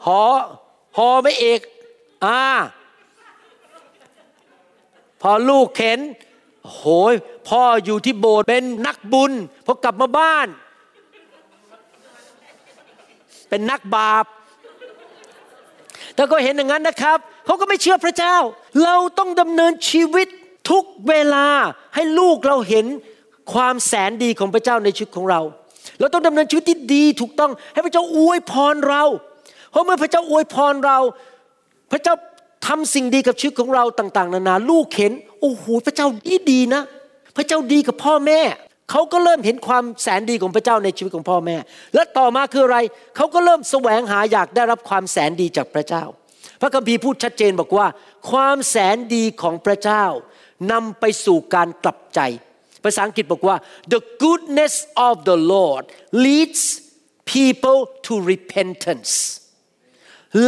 หอ หอไม่เอกอ่าพอลูกเข็น โหย พ่ออยู่ที่โบสถ์เป็นนักบุญ พอกลับมาบ้าน เป็นนักบาป ถ้าก็เห็นอย่างนั้นนะครับ เขาก็ไม่เชื่อพระเจ้า เราต้องดำเนินชีวิตทุกเวลาให้ลูกเราเห็น ความแสนดีของพระเจ้าในชีวิตของเรา เราต้องดำเนินชีวิตที่ดีถูกต้องให้พระเจ้าอวยพรเรา เพราะเมื่อพระเจ้าอวยพรเรา พระเจ้าทำสิ่งดีกับชีวิตของเราต่าง ๆ นานาลูกเห็นโอ้โหพระเจ้าดีดีนะ พระเจ้าดีกับพ่อแม่เขาก็เริ่มเห็นความแสนดีของพระเจ้าในชีวิตของพ่อแม่ และต่อมาคืออะไรเขาก็เริ่มแสวงหาอยากได้รับความแสนดีจากพระเจ้า พระคัมภีร์พูดชัดเจนบอกว่า ความแสนดีของพระเจ้านำไปสู่การกลับใจ ภาษาอังกฤษบอกว่า the goodness of the Lord leads people to repentance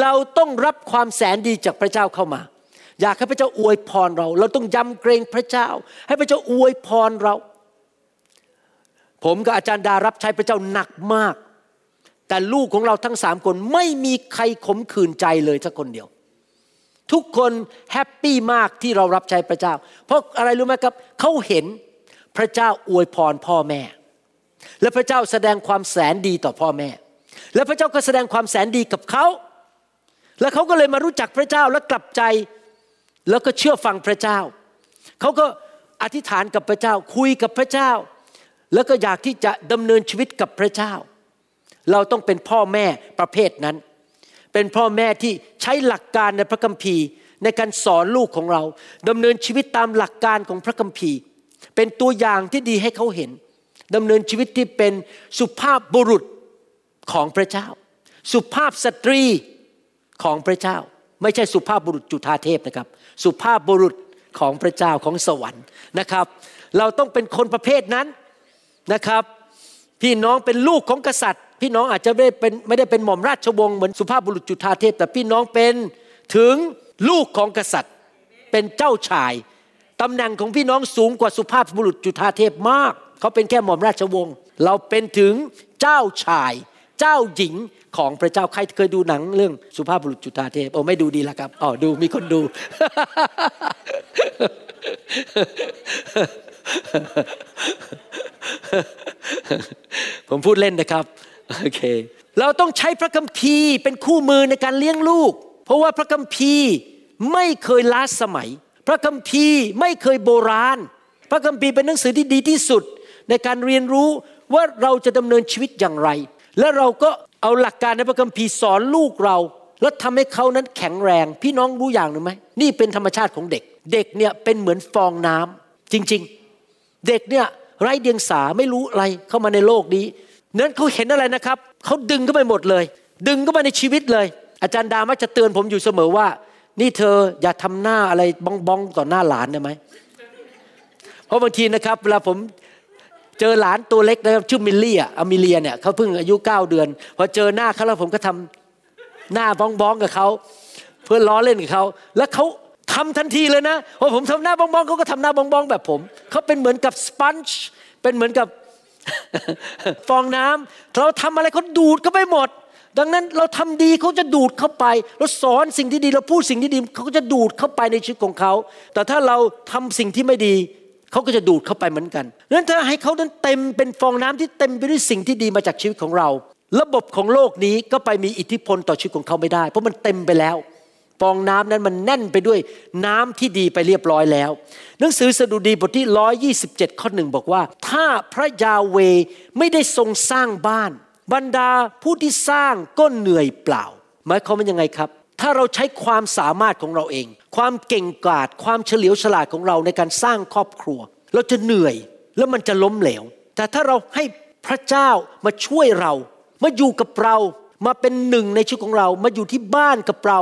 เราต้องรับความแสนดีจากพระเจ้าเข้ามา อยากให้พระเจ้าอวยพรเรา เราต้องยำเกรงพระเจ้า ให้พระเจ้าอวยพรเรา ผมกับอาจารย์ดารับใช้พระเจ้าหนักมาก แต่ลูกของเราทั้งสามคนไม่มีใครขมขื่นใจเลยสักคนเดียว ทุกคนแฮปปี้มากที่เรารับใช้พระเจ้า เพราะอะไรรู้ไหมครับเขาเห็น ระเจ้าอวยพรพ่อแม่ และพระเจ้าแสดงความแสนดีต่อพ่อแม่ และพระเจ้าก็แสดงความแสนดีกับเขา แล้วเขาก็เลยมารู้จักพระเจ้าและกลับใจ แล้วก็เชื่อฟังพระเจ้า เขาก็อธิษฐานกับพระเจ้าคุยกับพระเจ้า แล้วก็อยากที่จะดำเนินชีวิตกับพระเจ้า เราต้องเป็นพ่อแม่ประเภทนั้น เป็นพ่อแม่ที่ใช้หลักการในพระคัมภีร์ในการสอนลูกของเราดำเนินชีวิตตามหลักการของพระคัมภีร์ เป็นตัวอย่างที่ดีให้เขาเห็นดำเนินชีวิตที่เป็นสุภาพบุรุษของพระเจ้า สุภาพสตรีของพระเจ้า ไม่ใช่สุภาพบุรุษจุธาเทพนะครับ สุภาพบุรุษของพระเจ้าของสวรรค์นะครับ เราต้องเป็นคนประเภทนั้นนะครับ พี่น้องเป็นลูกของกษัตริย์ พี่น้องอาจจะไม่ได้เป็นไม่ได้เป็นหม่อมราชวงศ์เหมือนสุภาพบุรุษจุธาเทพ แต่พี่น้องเป็นถึงลูกของกษัตริย์ เป็นเจ้าชาย ตำแหน่งของพี่น้องสูงกว่าสุภาพบุรุษจุธาเทพมาก เขาเป็นแค่หม่อมราชวงศ์ เราเป็นถึงเจ้าชาย เจ้าหญิงของพระเจ้า ใครเคยดูหนังเรื่องสุภาพบุรุษจุฑาเทพ โอ้ไม่ดูดีละครับ อ๋อดูมีคนดู ผมพูดเล่นนะครับ โอเค เราต้องใช้พระคัมภีร์เป็นคู่มือในการเลี้ยงลูก เพราะว่าพระคัมภีร์ไม่เคยล้าสมัย ระคัมภีร์ไม่เคยโบราณ พระคัมภีร์เป็นหนังสือที่ดีที่สุด ในการเรียนรู้ว่าเราจะดำเนินชีวิตอย่างไร และเราก็เอาหลักการในพระคัมภีร์สอนลูกเรา แล้วทำให้เขานั้นแข็งแรง พี่น้องรู้อย่างหรือไหมนี่เป็นธรรมชาติของเด็ก เด็กเนี่ยเป็นเหมือนฟองน้ำจริง ๆ เด็กเนี่ยไร้เดียงสาไม่รู้อะไรเข้ามาในโลกนี้ นั้นเขาเห็นอะไรนะครับเขาดึงเข้าไปหมดเลย ดึงเข้ามาในชีวิตเลย อาจารย์ดามักจะเตือนผมอยู่เสมอว่า นี่เธออย่าทำหน้าอะไรบ้องบ้องต่อหน้าหลานได้ไหมเพราะบางทีนะครับเวลาผมเจอหลานตัวเล็กนะครับชื่อมิลลี่อะอมิเลียเนี่ยเขาเพิ่งอายุเก้าเดือนพอเจอหน้าเขาแล้วผมก็ทำหน้าบ้องบ้องกับเขาเพื่อล้อเล่นกับเขาแล้วเขาทำทันทีเลยนะพอผมทำหน้าบ้องบ้องเขาก็ทำหน้าบ้องบ้องแบบผมเขาเป็นเหมือนกับสปันช์เป็นเหมือนกับฟองน้ำเราทำอะไรเขาดูดเข้าไปหมด ดังนั้นเราทำดีเขาจะดูดเข้าไป เราสอนสิ่งที่ดีเราพูดสิ่งที่ดีเขาก็จะดูดเข้าไปในชีวิตของเขา แต่ถ้าเราทำสิ่งที่ไม่ดีเขาก็จะดูดเข้าไปเหมือนกันดังนั้นถ้าให้เขานั้นเต็มเป็นฟองน้ำที่เต็มไปด้วยสิ่งที่ดีมาจากชีวิตของเรา ระบบของโลกนี้ก็ไปมีอิทธิพลต่อชีวิตของเขาไม่ได้ เพราะมันเต็มไปแล้วฟองน้ำนั้นมันแน่นไปด้วยน้ำที่ดีไปเรียบร้อยแล้ว หนังสือสดุดีบทที่ 127 ข้อหนึ่งบอกว่า ถ้าพระยาเวไม่ได้ทรงสร้างบ้าน บรรดาผู้ที่สร้างก็เหนื่อยเปล่า หมายความว่ายังไงครับ ถ้าเราใช้ความสามารถของเราเอง ความเก่งกาจความเฉลียวฉลาดของเราในการสร้างครอบครัว เราจะเหนื่อยแล้วมันจะล้มเหลว แต่ถ้าเราให้พระเจ้ามาช่วยเรา มาอยู่กับเรามาเป็นหนึ่งในชีวิตของเรา มาอยู่ที่บ้านกับเรา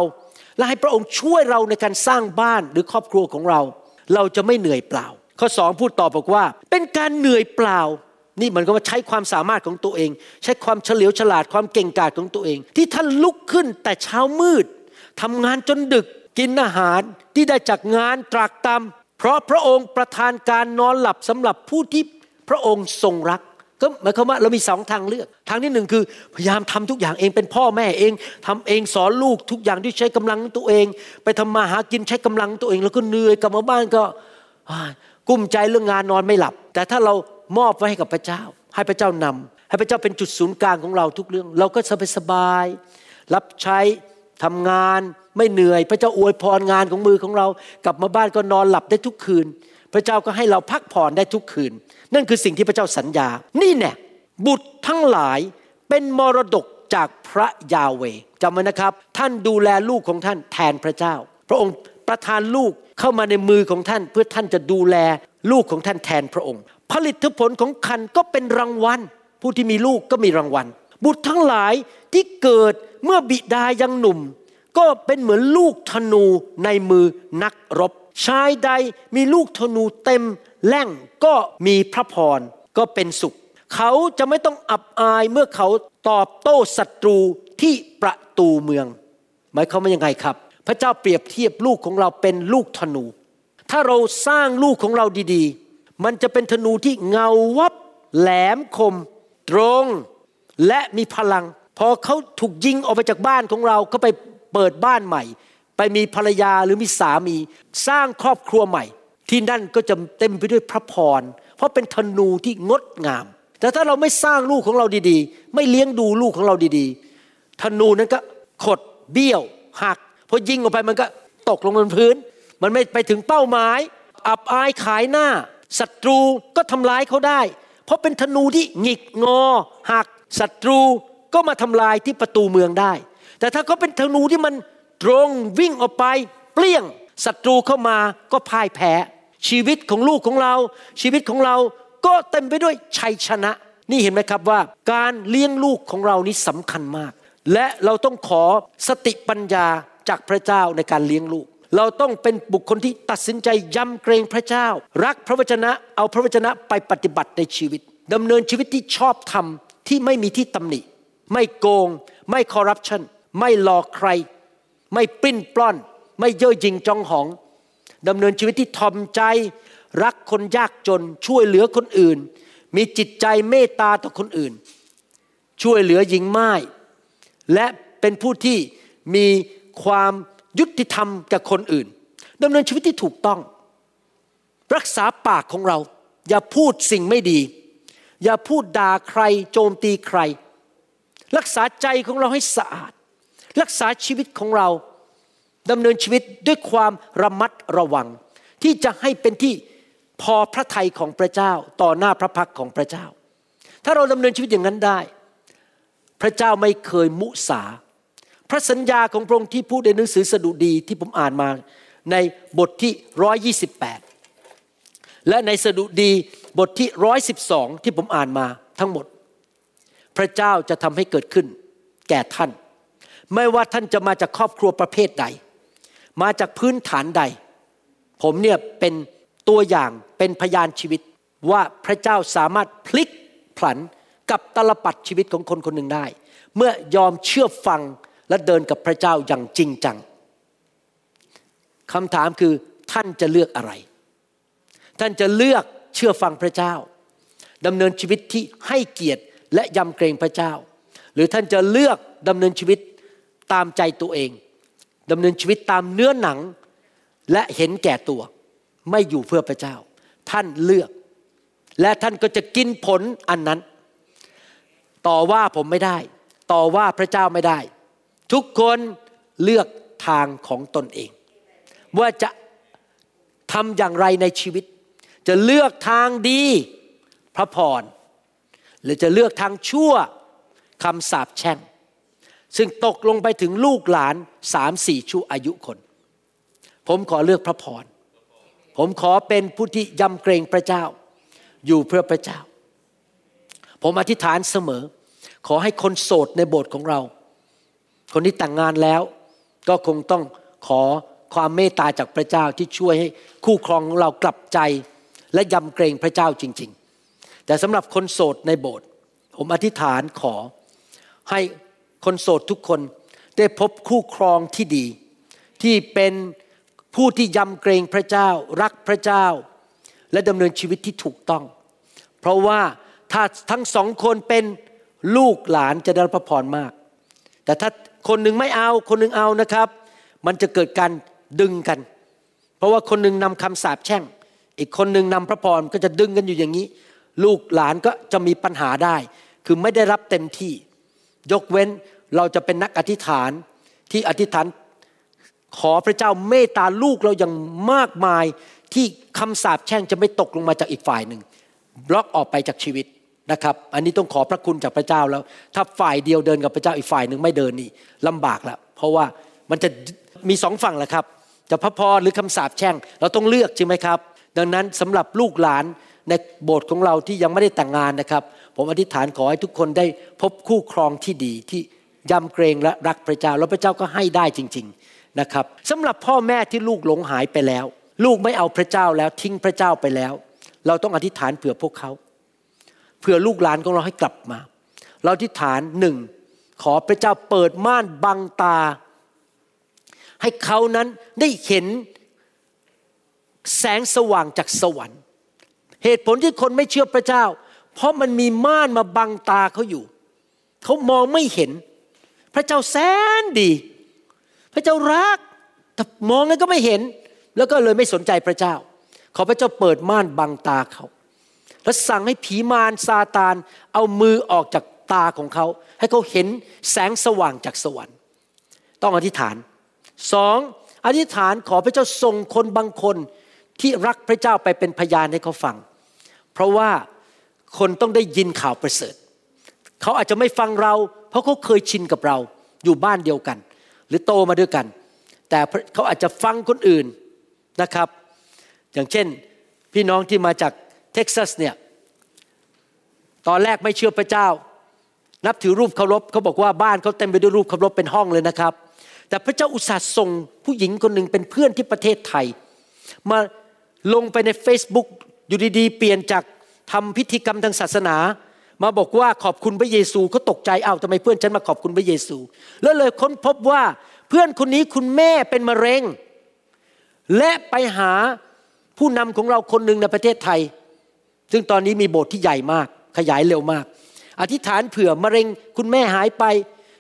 และให้พระองค์ช่วยเราในการสร้างบ้านหรือครอบครัวของเรา เราจะไม่เหนื่อยเปล่า ข้อสองพูดต่อบอกว่า เป็นการเหนื่อยเปล่า นี่มันก็ว่าใช้ความสามารถของตัวเอง ใช้ความเฉลียวฉลาดความเก่งกาจของตัวเอง ที่ท่านลุกขึ้นแต่เช้ามืดทำงานจนดึกกินอาหารที่ได้จากงานตรากตำเพราะพระองค์ประทานการนอนหลับสำหรับผู้ที่พระองค์ทรงรักก็หมายความว่าเรามีสองทางเลือก ทางที่หนึ่งคือพยายามทำทุกอย่างเองเป็นพ่อแม่เองทำเองสอนลูกทุกอย่างที่ใช้กำลังตัวเอง ไปทำมาหากินใช้กำลังตัวเอง แล้วก็เหนื่อยกลับมาบ้านก็กุ้มใจเรื่องงานนอนไม่หลับ แต่ถ้าเรา มอบไว้ให้กับพระเจ้า ให้พระเจ้านำให้พระเจ้าเป็นจุดศูนย์กลางของเราทุกเรื่อง เราก็สบายสบายรับใช้ทำงานไม่เหนื่อย พระเจ้าอวยพรงานของมือของเรา กลับมาบ้านก็นอนหลับได้ทุกคืน พระเจ้าก็ให้เราพักผ่อนได้ทุกคืน นั่นคือสิ่งที่พระเจ้าสัญญา นี่แน่บุตรทั้งหลายเป็นมรดกจากพระยาเวจำไว้นะครับ ท่านดูแลลูกของท่านแทนพระเจ้า พระองค์ประทานลูกเข้ามาในมือของท่าน เพื่อท่านจะดูแลลูกของท่านแทนพระองค์ ผลิตผลของคันก็เป็นรางวัล ผู้ที่มีลูกก็มีรางวัล บุตรทั้งหลายที่เกิดเมื่อบิดายังหนุ่ม ก็เป็นเหมือนลูกธนูในมือนักรบ ชายใดมีลูกธนูเต็มแล่งก็มีพระพรก็เป็นสุข เขาจะไม่ต้องอับอายเมื่อเขาตอบโต้ศัตรูที่ประตูเมือง หมายความว่ายังไงครับ พระเจ้าเปรียบเทียบลูกของเราเป็นลูกธนู ถ้าเราสร้างลูกของเราดีๆ มันจะเป็นธนูที่เงาวับ แหลมคม ตรง และมีพลัง พอเขาถูกยิงออกไปจากบ้านของเราก็ไปเปิดบ้านใหม่ ไปมีภรรยาหรือมีสามี สร้างครอบครัวใหม่ ที่นั่นก็จะเต็มไปด้วยพระพร เพราะเป็นธนูที่งดงาม แต่ถ้าเราไม่สร้างลูกของเราดีๆ ไม่เลี้ยงดูลูกของเราดีๆ ธนูนั้นก็ขดเบี้ยวหักพอยิงออกไปมันก็ตกลงบนพื้น มันไม่ไปถึงเป้าหมาย อับอายขายหน้า ศัตรูก็ทำร้ายเขาได้ เพราะเป็นธนูที่หงิกงอหักศัตรูก็มาทำลายที่ประตูเมืองได้ แต่ถ้าเขาเป็นธนูที่มันตรงวิ่งออกไป เปลี่ยงศัตรูเข้ามาก็พ่ายแพ้ ชีวิตของลูกของเรา ชีวิตของเราก็เต็มไปด้วยชัยชนะ นี่เห็นไหมครับว่า การเลี้ยงลูกของเรานี้สำคัญมาก และเราต้องขอสติปัญญาจากพระเจ้าในการเลี้ยงลูก เราต้องเป็นบุคคลที่ตัดสินใจยำเกรงพระเจ้า รักพระวจนะเอาพระวจนะไปปฏิบัติในชีวิตดำเนินชีวิตที่ชอบธรรมที่ไม่มีที่ตำหนิ ไม่โกง ไม่คอร์รัปชันไม่หลอกใคร ไม่ปิ้นปล้อน ไม่เย่อหยิ่งจองหองดำเนินชีวิตที่ทอมใจ รักคนยากจน ช่วยเหลือคนอื่น มีจิตใจเมตตาต่อคนอื่น ช่วยเหลือหญิงไม้และเป็นผู้ที่มีความ ยุติธรรมกับคนอื่นดำเนินชีวิตที่ถูกต้อง รักษาปากของเรา อย่าพูดสิ่งไม่ดี อย่าพูดด่าใครโจมตีใคร รักษาใจของเราให้สะอาด รักษาชีวิตของเราดำเนินชีวิตด้วยความระมัดระวัง ที่จะให้เป็นที่พอพระทัยของพระเจ้าต่อหน้าพระพักของพระเจ้า ถ้าเราดำเนินชีวิตอย่างนั้นได้ พระเจ้าไม่เคยมุสา พระสัญญาของพระองค์ที่พูดในหนังสือสดุดีที่ผมอ่านมาในบทที่ร้อยยี่สิบแปดและในสดุดีบทที่ร้อยสิบสองที่ผมอ่านมาทั้งหมด พระเจ้าจะทำให้เกิดขึ้น แก่ท่าน ไม่ว่าท่านจะมาจากครอบครัวประเภทใด มาจากพื้นฐานใด ผมเนี่ยเป็นตัวอย่างเป็นพยานชีวิตว่าพระเจ้าสามารถพลิกผันกับตลปัดชีวิตของคนคนหนึ่งได้ เมื่อยอมเชื่อฟัง และเดินกับพระเจ้าอย่างจริงจังคำถามคือท่านจะเลือกอะไร ท่านจะเลือกเชื่อฟังพระเจ้าดำเนินชีวิตที่ให้เกียรติและยำเกรงพระเจ้า หรือท่านจะเลือกดำเนินชีวิตตามใจตัวเองดำเนินชีวิตตามเนื้อหนังและเห็นแก่ตัว ไม่อยู่เพื่อพระเจ้า ท่านเลือก และท่านก็จะกินผลอันนั้น ต่อว่าผมไม่ได้ ต่อว่าพระเจ้าไม่ได้ ทุกคนเลือกทางของตนเอง ว่าจะทำอย่างไรในชีวิต จะเลือกทางดีพระพรหรือจะเลือกทางชั่วคำสาปแช่ง ซึ่งตกลงไปถึงลูกหลานสามสี่ชั่วอายุคน ผมขอเลือกพระพรผมขอเป็นผู้ที่ยำเกรงพระเจ้า อยู่เพื่อพระเจ้า ผมอธิษฐานเสมอ ขอให้คนโสดในโบสถ์ของเรา คนที่แต่งงานแล้ว ก็คงต้องขอความเมตตาจากพระเจ้าที่ช่วยให้คู่ครองของเรากลับใจและยำเกรงพระเจ้าจริง ๆ แต่สำหรับคนโสดในโบสถ์ผมอธิษฐานขอ ให้คนโสดทุกคนได้พบคู่ครองที่ดี ที่เป็นผู้ที่ยำเกรงพระเจ้า รักพระเจ้า และดำเนินชีวิตที่ถูกต้อง เพราะว่าถ้าทั้งสองคนเป็นลูกหลานจะได้รับพระพรมาก แต่ถ้า คนหนึ่งไม่เอาคนหนึ่งเอานะครับ มันจะเกิดการดึงกัน เพราะว่าคนหนึ่งนำคำสาปแช่ง อีกคนหนึ่งนำพระพรก็จะดึงกันอยู่อย่างนี้ ลูกหลานก็จะมีปัญหาได้ คือไม่ได้รับเต็มที่ ยกเว้นเราจะเป็นนักอธิษฐานที่อธิษฐานขอพระเจ้าเมตตาลูกเราอย่างมากมายที่คำสาปแช่งจะไม่ตกลงมาจากอีกฝ่ายหนึ่งบล็อกออกไปจากชีวิต นะครับ อันนี้ต้องขอพระคุณจากพระเจ้าแล้ว ถ้าฝ่ายเดียวเดินกับพระเจ้าอีกฝ่ายหนึ่งไม่เดินนี่ลำบากแล้วเพราะว่ามันจะมีสองฝั่งแหละครับ จะพระพรหรือคำสาปแช่ง เราต้องเลือกใช่ไหมครับ ดังนั้นสำหรับลูกหลานในโบสถ์ของเราที่ยังไม่ได้แต่งงานนะครับ ผมอธิษฐานขอให้ทุกคนได้พบคู่ครองที่ดีที่ยำเกรงและรักพระเจ้าแล้วพระเจ้าก็ให้ได้จริง ๆนะครับสำหรับพ่อแม่ที่ลูกหลงหายไปแล้ว ลูกไม่เอาพระเจ้าแล้วทิ้งพระเจ้าไปแล้ว เราต้องอธิษฐานเผื่อพวกเขา เผื่อลูกหลานของเราให้กลับมา เราอธิษฐานหนึ่งขอพระเจ้าเปิดม่านบังตา ให้เขานั้นได้เห็นแสงสว่างจากสวรรค์ เหตุผลที่คนไม่เชื่อพระเจ้า เพราะมันมีม่านมาบังตาเขาอยู่ เขามองไม่เห็น พระเจ้าแสนดี พระเจ้ารักแต่มองแล้วก็ไม่เห็น แล้วก็เลยไม่สนใจพระเจ้า ขอพระเจ้าเปิดม่านบังตาเขา และสั่งให้ผีมารซาตานเอามือออกจากตาของเขา ให้เขาเห็นแสงสว่างจากสวรรค์ ต้องอธิษฐานสองอธิษฐานขอพระเจ้าส่งคนบางคนที่รักพระเจ้าไปเป็นพยานให้เขาฟัง เพราะว่าคนต้องได้ยินข่าวประเสริฐ เขาอาจจะไม่ฟังเรา เพราะเขาเคยชินกับเราอยู่บ้านเดียวกัน หรือโตมาด้วยกัน แต่เขาอาจจะฟังคนอื่นนะครับ อย่างเช่น พี่น้องที่มาจาก ท็กซัสเนี่ยตอนแรกไม่เชื่อพระเจ้า นับถือรูปเคารพเขาบอกว่าบ้านเขาเต็มไปด้วยรูปเคารพเป็นห้องเลยนะครับ แต่พระเจ้าอุตส่าห์ส่งผู้หญิงคนหนึ่งเป็นเพื่อนที่ประเทศไทย มาลงไปใน Facebook อยู่ดีๆ เปลี่ยนจากทำพิธีกรรมทางศาสนา มาบอกว่าขอบคุณพระเยซูเขาตกใจเอ้าทำไมเพื่อนฉันมาขอบคุณพระเยซู แล้วเลยค้นพบว่าเพื่อนคนนี้คุณแม่เป็นมะเร็ง และไปหาผู้นำของเราคนหนึ่งในประเทศไทย ซึ่งตอนนี้มีโบสถ์ที่ใหญ่มาก ขยายเร็วมาก อธิษฐานเผื่อมะเร็งคุณแม่หายไป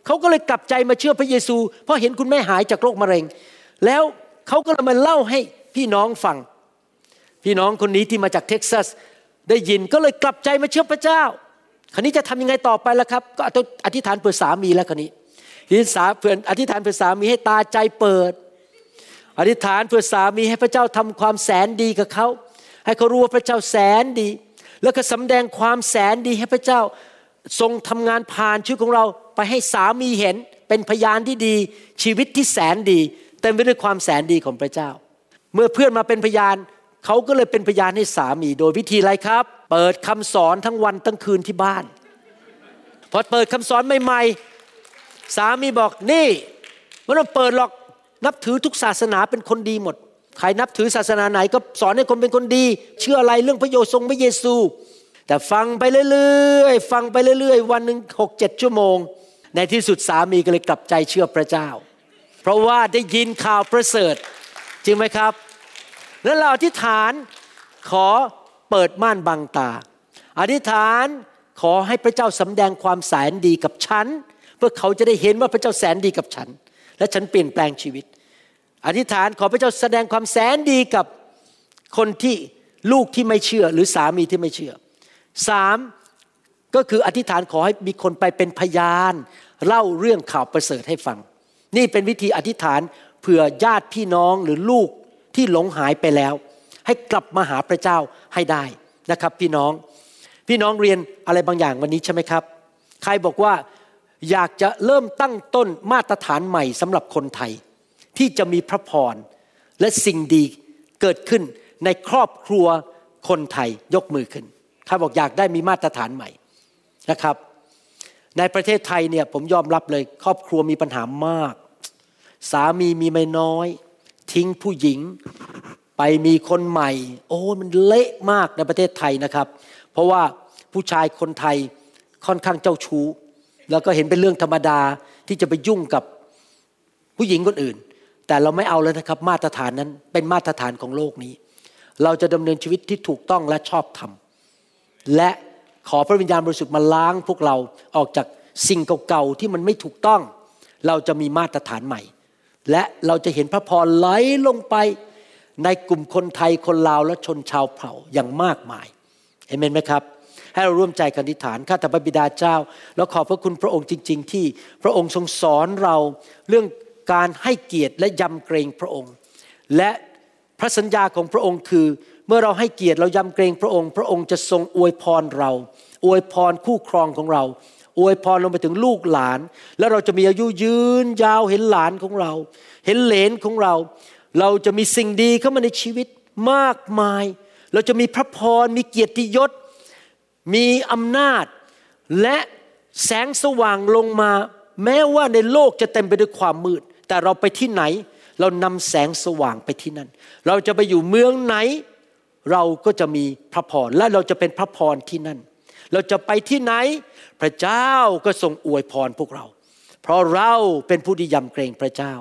เขาก็เลยกลับใจมาเชื่อพระเยซู เพราะเห็นคุณแม่หายจากโรคมะเร็ง แล้วเขาก็เลยมาเล่าให้พี่น้องฟัง พี่น้องคนนี้ที่มาจากเท็กซัสได้ยินก็เลยกลับใจมาเชื่อพระเจ้า คราวนี้จะทำยังไงต่อไปล่ะครับ ก็อธิษฐานเผื่อสามีแล้วคราวนี้อธิษฐานเผื่ออธิษฐานเผื่อสามีให้ตาใจเปิด อธิษฐานเผื่อสามีให้พระเจ้าทำความแสนดีกับเขา ให้เขารู้ว่าพระเจ้าแสนดี แล้วก็สำแดงความแสนดีให้พระเจ้าทรงทำงานผ่านชีวิตของเราไปให้สามีเห็นเป็นพยานที่ดี ชีวิตที่แสนดีเต็มไปด้วยความแสนดีของพระเจ้า เมื่อเพื่อนมาเป็นพยานเขาก็เลยเป็นพยานให้สามี โดยวิธีอะไรครับ เปิดคำสอนทั้งวันทั้งคืนที่บ้านพอเปิดคำสอนใหม่ๆสามีบอกนี่ไม่ต้องเปิดหรอกนับถือทุกศาสนาเป็นคนดีหมด ใครนับถือศาสนาไหนก็สอนให้คนเป็นคนดี เชื่ออะไรเรื่องพระโยทรงพระเยซู แต่ฟังไปเรื่อยๆฟังไปเรื่อยๆ วันหนึ่งหกเจ็ดชั่วโมง ในที่สุดสามีก็เลยกลับใจเชื่อพระเจ้า เพราะว่าได้ยินข่าวประเสริฐจริงไหมครับ แล้วเราอธิษฐานขอเปิดม่านบังตา อธิษฐานขอให้พระเจ้าสำแดงความแสนดีกับฉัน เพื่อเขาจะได้เห็นว่าพระเจ้าแสนดีกับฉัน และฉันเปลี่ยนแปลงชีวิต อธิษฐานขอพระเจ้าแสดงความแสนดีกับคนที่ลูกที่ไม่เชื่อ หรือสามีที่ไม่เชื่อสามก็คืออธิษฐานขอให้มีคนไปเป็นพยาน เล่าเรื่องข่าวประเสริฐให้ฟัง นี่เป็นวิธีอธิษฐานเผื่อญาติพี่น้องหรือลูกที่หลงหายไปแล้ว ให้กลับมาหาพระเจ้าให้ได้นะครับ พี่น้อง พี่น้องเรียนอะไรบางอย่างวันนี้ใช่ไหมครับ ใครบอกว่าอยากจะเริ่มตั้งต้นมาตรฐานใหม่สำหรับคนไทย ที่จะมีพระพรและสิ่งดีเกิดขึ้นในครอบครัวคนไทยยกมือขึ้นใครบอกอยากได้มีมาตรฐานใหม่นะครับ ในประเทศไทยเนี่ยผมยอมรับเลย ครอบครัวมีปัญหามาก สามีมีไม่น้อย ทิ้งผู้หญิงไปมีคนใหม่ โอ้มันเละมากในประเทศไทยนะครับ เพราะว่าผู้ชายคนไทยค่อนข้างเจ้าชู้ แล้วก็เห็นเป็นเรื่องธรรมดาที่จะไปยุ่งกับผู้หญิงคนอื่น แต่เราไม่เอาแล้วนะครับมาตรฐานนั้นเป็นมาตรฐานของโลกนี้ เราจะดำเนินชีวิตที่ถูกต้องและชอบธรรมและขอพระวิญญาณบริสุทธิ์มาล้างพวกเราออกจากสิ่งเก่าๆที่มันไม่ถูกต้อง เราจะมีมาตรฐานใหม่ และเราจะเห็นพระพรไหลลงไปในกลุ่มคนไทยคนลาวและชนชาวเผ่าอย่างมากมายเห็นไหมครับ ให้เราร่วมใจกันอธิษฐานข้าแต่พระบิดาเจ้า แล้วขอบพระคุณพระองค์จริง ๆ ที่พระองค์ทรงสอนเราเรื่อง การให้เกียรติและยำเกรงพระองค์ และพระสัญญาของพระองค์คือ เมื่อเราให้เกียรติเรายำเกรงพระองค์ พระองค์จะทรงอวยพรเรา อวยพรคู่ครองของเรา อวยพรลงไปถึงลูกหลาน แล้วเราจะมีอายุยืนยาวเห็นหลานของเรา เห็นเหลนของเรา เราจะมีสิ่งดีเข้ามาในชีวิตมากมาย เราจะมีพระพรมีเกียรติยศ มีอำนาจ และแสงสว่างลงมา แม้ว่าในโลกจะเต็มไปด้วยความมืด แต่เราไปที่ไหน เรานำแสงสว่างไปที่นั่น เราจะไปอยู่เมืองไหน เราก็จะมีพระพรและเราจะเป็นพระพรที่นั่น เราจะไปที่ไหน พระเจ้าก็ทรงอวยพรพวกเรา เพราะเราเป็นผู้ที่ยำเกรงพระเจ้า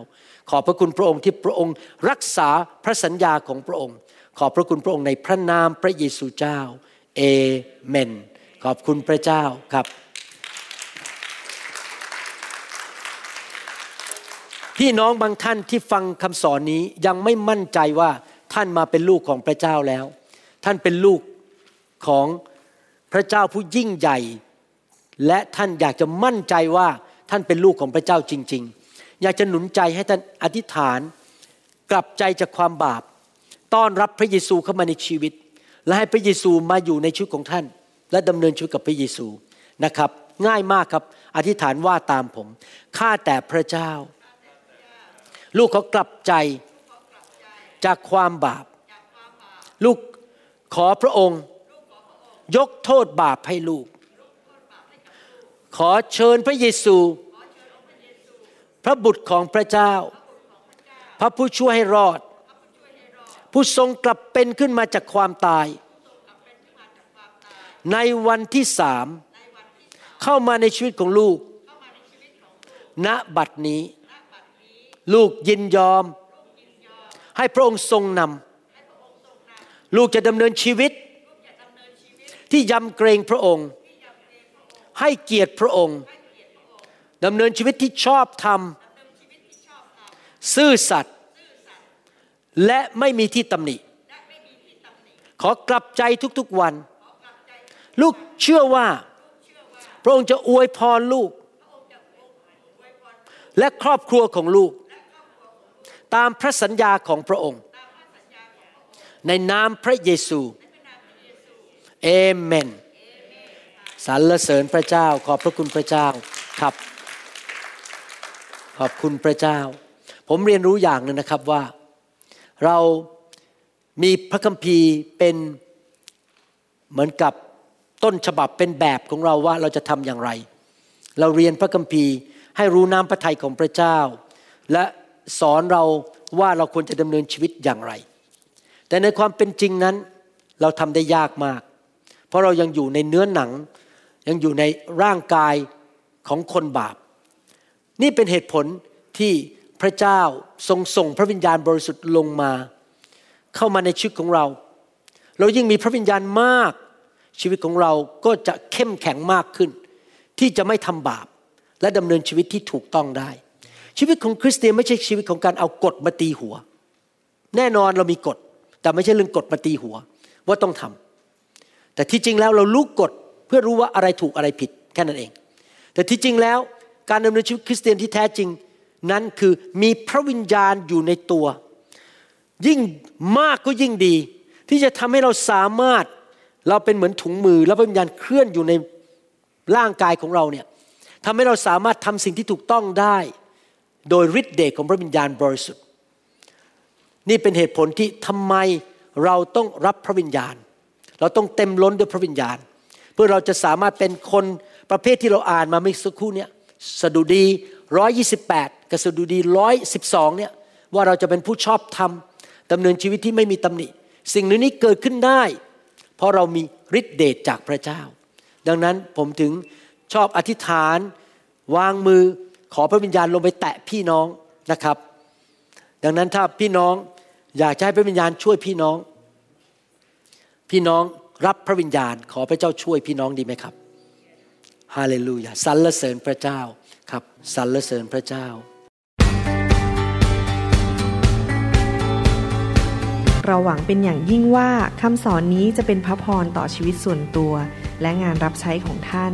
ขอบพระคุณพระองค์ที่พระองค์รักษาพระสัญญาของพระองค์ ขอบพระคุณพระองค์ในพระนามพระเยซูเจ้าเอเมน ขอบคุณพระเจ้าครับ พี่น้องบางท่านที่ฟังคำสอนนี้ยังไม่มั่นใจว่าท่านมาเป็นลูกของพระเจ้าแล้ว ท่านเป็นลูกของพระเจ้าผู้ยิ่งใหญ่ และท่านอยากจะมั่นใจว่าท่านเป็นลูกของพระเจ้าจริง ๆ อยากจะหนุนใจให้ท่านอธิษฐาน กลับใจจากความบาป ต้อนรับพระเยซูเข้ามาในชีวิต และให้พระเยซูมาอยู่ในชีวิตของท่าน และดำเนินชีวิตกับพระเยซูนะครับ ง่ายมากครับ อธิษฐานว่าตามผมข้าแต่พระเจ้า ลูกเขากลับใจจากความบาป ลูกขอพระองค์ ยกโทษบาปให้ลูก ขอเชิญพระเยซู พระบุตรของพระเจ้า พระผู้ช่วยให้รอด ผู้ทรงกลับเป็นขึ้นมาจากความตาย ในวันที่สาม เข้ามาในชีวิตของลูก ณบัดนี้ ลูกยินยอม ให้พระองค์ทรงนำลูกจะดำเนินชีวิต ที่ยำเกรงพระองค์ ให้เกียรติพระองค์ดำเนินชีวิตที่ชอบธรรมซื่อสัตย์และไม่มีที่ตำหนิ ขอกลับใจทุกๆวัน ลูกเชื่อว่า พระองค์จะอวยพรลูก และครอบครัวของลูก ตามพระสัญญาของพระองค์ ในนามพระเยซูเอเมนสรรเสริญพระเจ้าขอบพระคุณพระเจ้าครับ ขอบคุณพระเจ้า ผมเรียนรู้อย่างหนึ่งนะครับว่า เรามีพระคัมภีร์เป็นเหมือนกับต้นฉบับเป็นแบบของเราว่าเราจะทำอย่างไร เราเรียนพระคัมภีร์ให้รู้น้ำพระทัยของพระเจ้า และ สอนเราว่าเราควรจะดำเนินชีวิตอย่างไร แต่ในความเป็นจริงนั้นเราทำได้ยากมาก เพราะเรายังอยู่ในเนื้อหนัง ยังอยู่ในร่างกายของคนบาป นี่เป็นเหตุผลที่พระเจ้าทรงส่งพระวิญญาณบริสุทธิ์ลงมา เข้ามาในชีวิตของเรา เรายิ่งมีพระวิญญาณมาก ชีวิตของเราก็จะเข้มแข็งมากขึ้น ที่จะไม่ทำบาป และดำเนินชีวิตที่ถูกต้องได้ ชีวิตของคริสเตียนไม่ใช่ชีวิตของการเอากฎมาตีหัว แน่นอนเรามีกฎ แต่ไม่ใช่เรื่องกฎมาตีหัว ว่าต้องทำแต่ที่จริงแล้วเรารู้กฎเพื่อรู้ว่าอะไรถูกอะไรผิดแค่นั้นเอง แต่ที่จริงแล้วการดำเนินชีวิตคริสเตียนที่แท้จริงนั้นคือมีพระวิญญาณอยู่ในตัว ยิ่งมากก็ยิ่งดี ที่จะทำให้เราสามารถเราเป็นเหมือนถุงมือ แล้วพระวิญญาณเคลื่อนอยู่ในร่างกายของเราเนี่ยทำให้เราสามารถทำสิ่งที่ถูกต้องได้ โดยฤทธิเดชของพระวิญญาณบริสุทธิ์ นี่เป็นเหตุผลที่ทำไมเราต้องรับพระวิญญาณ เราต้องเต็มล้นด้วยพระวิญญาณ เพื่อเราจะสามารถเป็นคนประเภทที่เราอ่านมาเมื่อสักครู่เนี่ยสดุดี 128 กับสดุดี 112 เนี่ยว่าเราจะเป็นผู้ชอบธรรมดำเนินชีวิตที่ไม่มีตำหนิ สิ่งนี้เกิดขึ้นได้ เพราะเรามีฤทธิเดชจากพระเจ้า ดังนั้นผมถึงชอบอธิษฐาน วางมือ ขอพระวิญญาณลงไปแตะพี่น้องนะครับ ดังนั้นถ้าพี่น้องอยากให้พระวิญญาณช่วยพี่น้อง พี่น้องรับพระวิญญาณ ขอพระเจ้าช่วยพี่น้องดีไหมครับฮาเลลูยาสรรเสริญพระเจ้าครับสรรเสริญพระเจ้า เราหวังเป็นอย่างยิ่งว่าคำสอนนี้จะเป็นพระพรต่อชีวิตส่วนตัว และงานรับใช้ของท่าน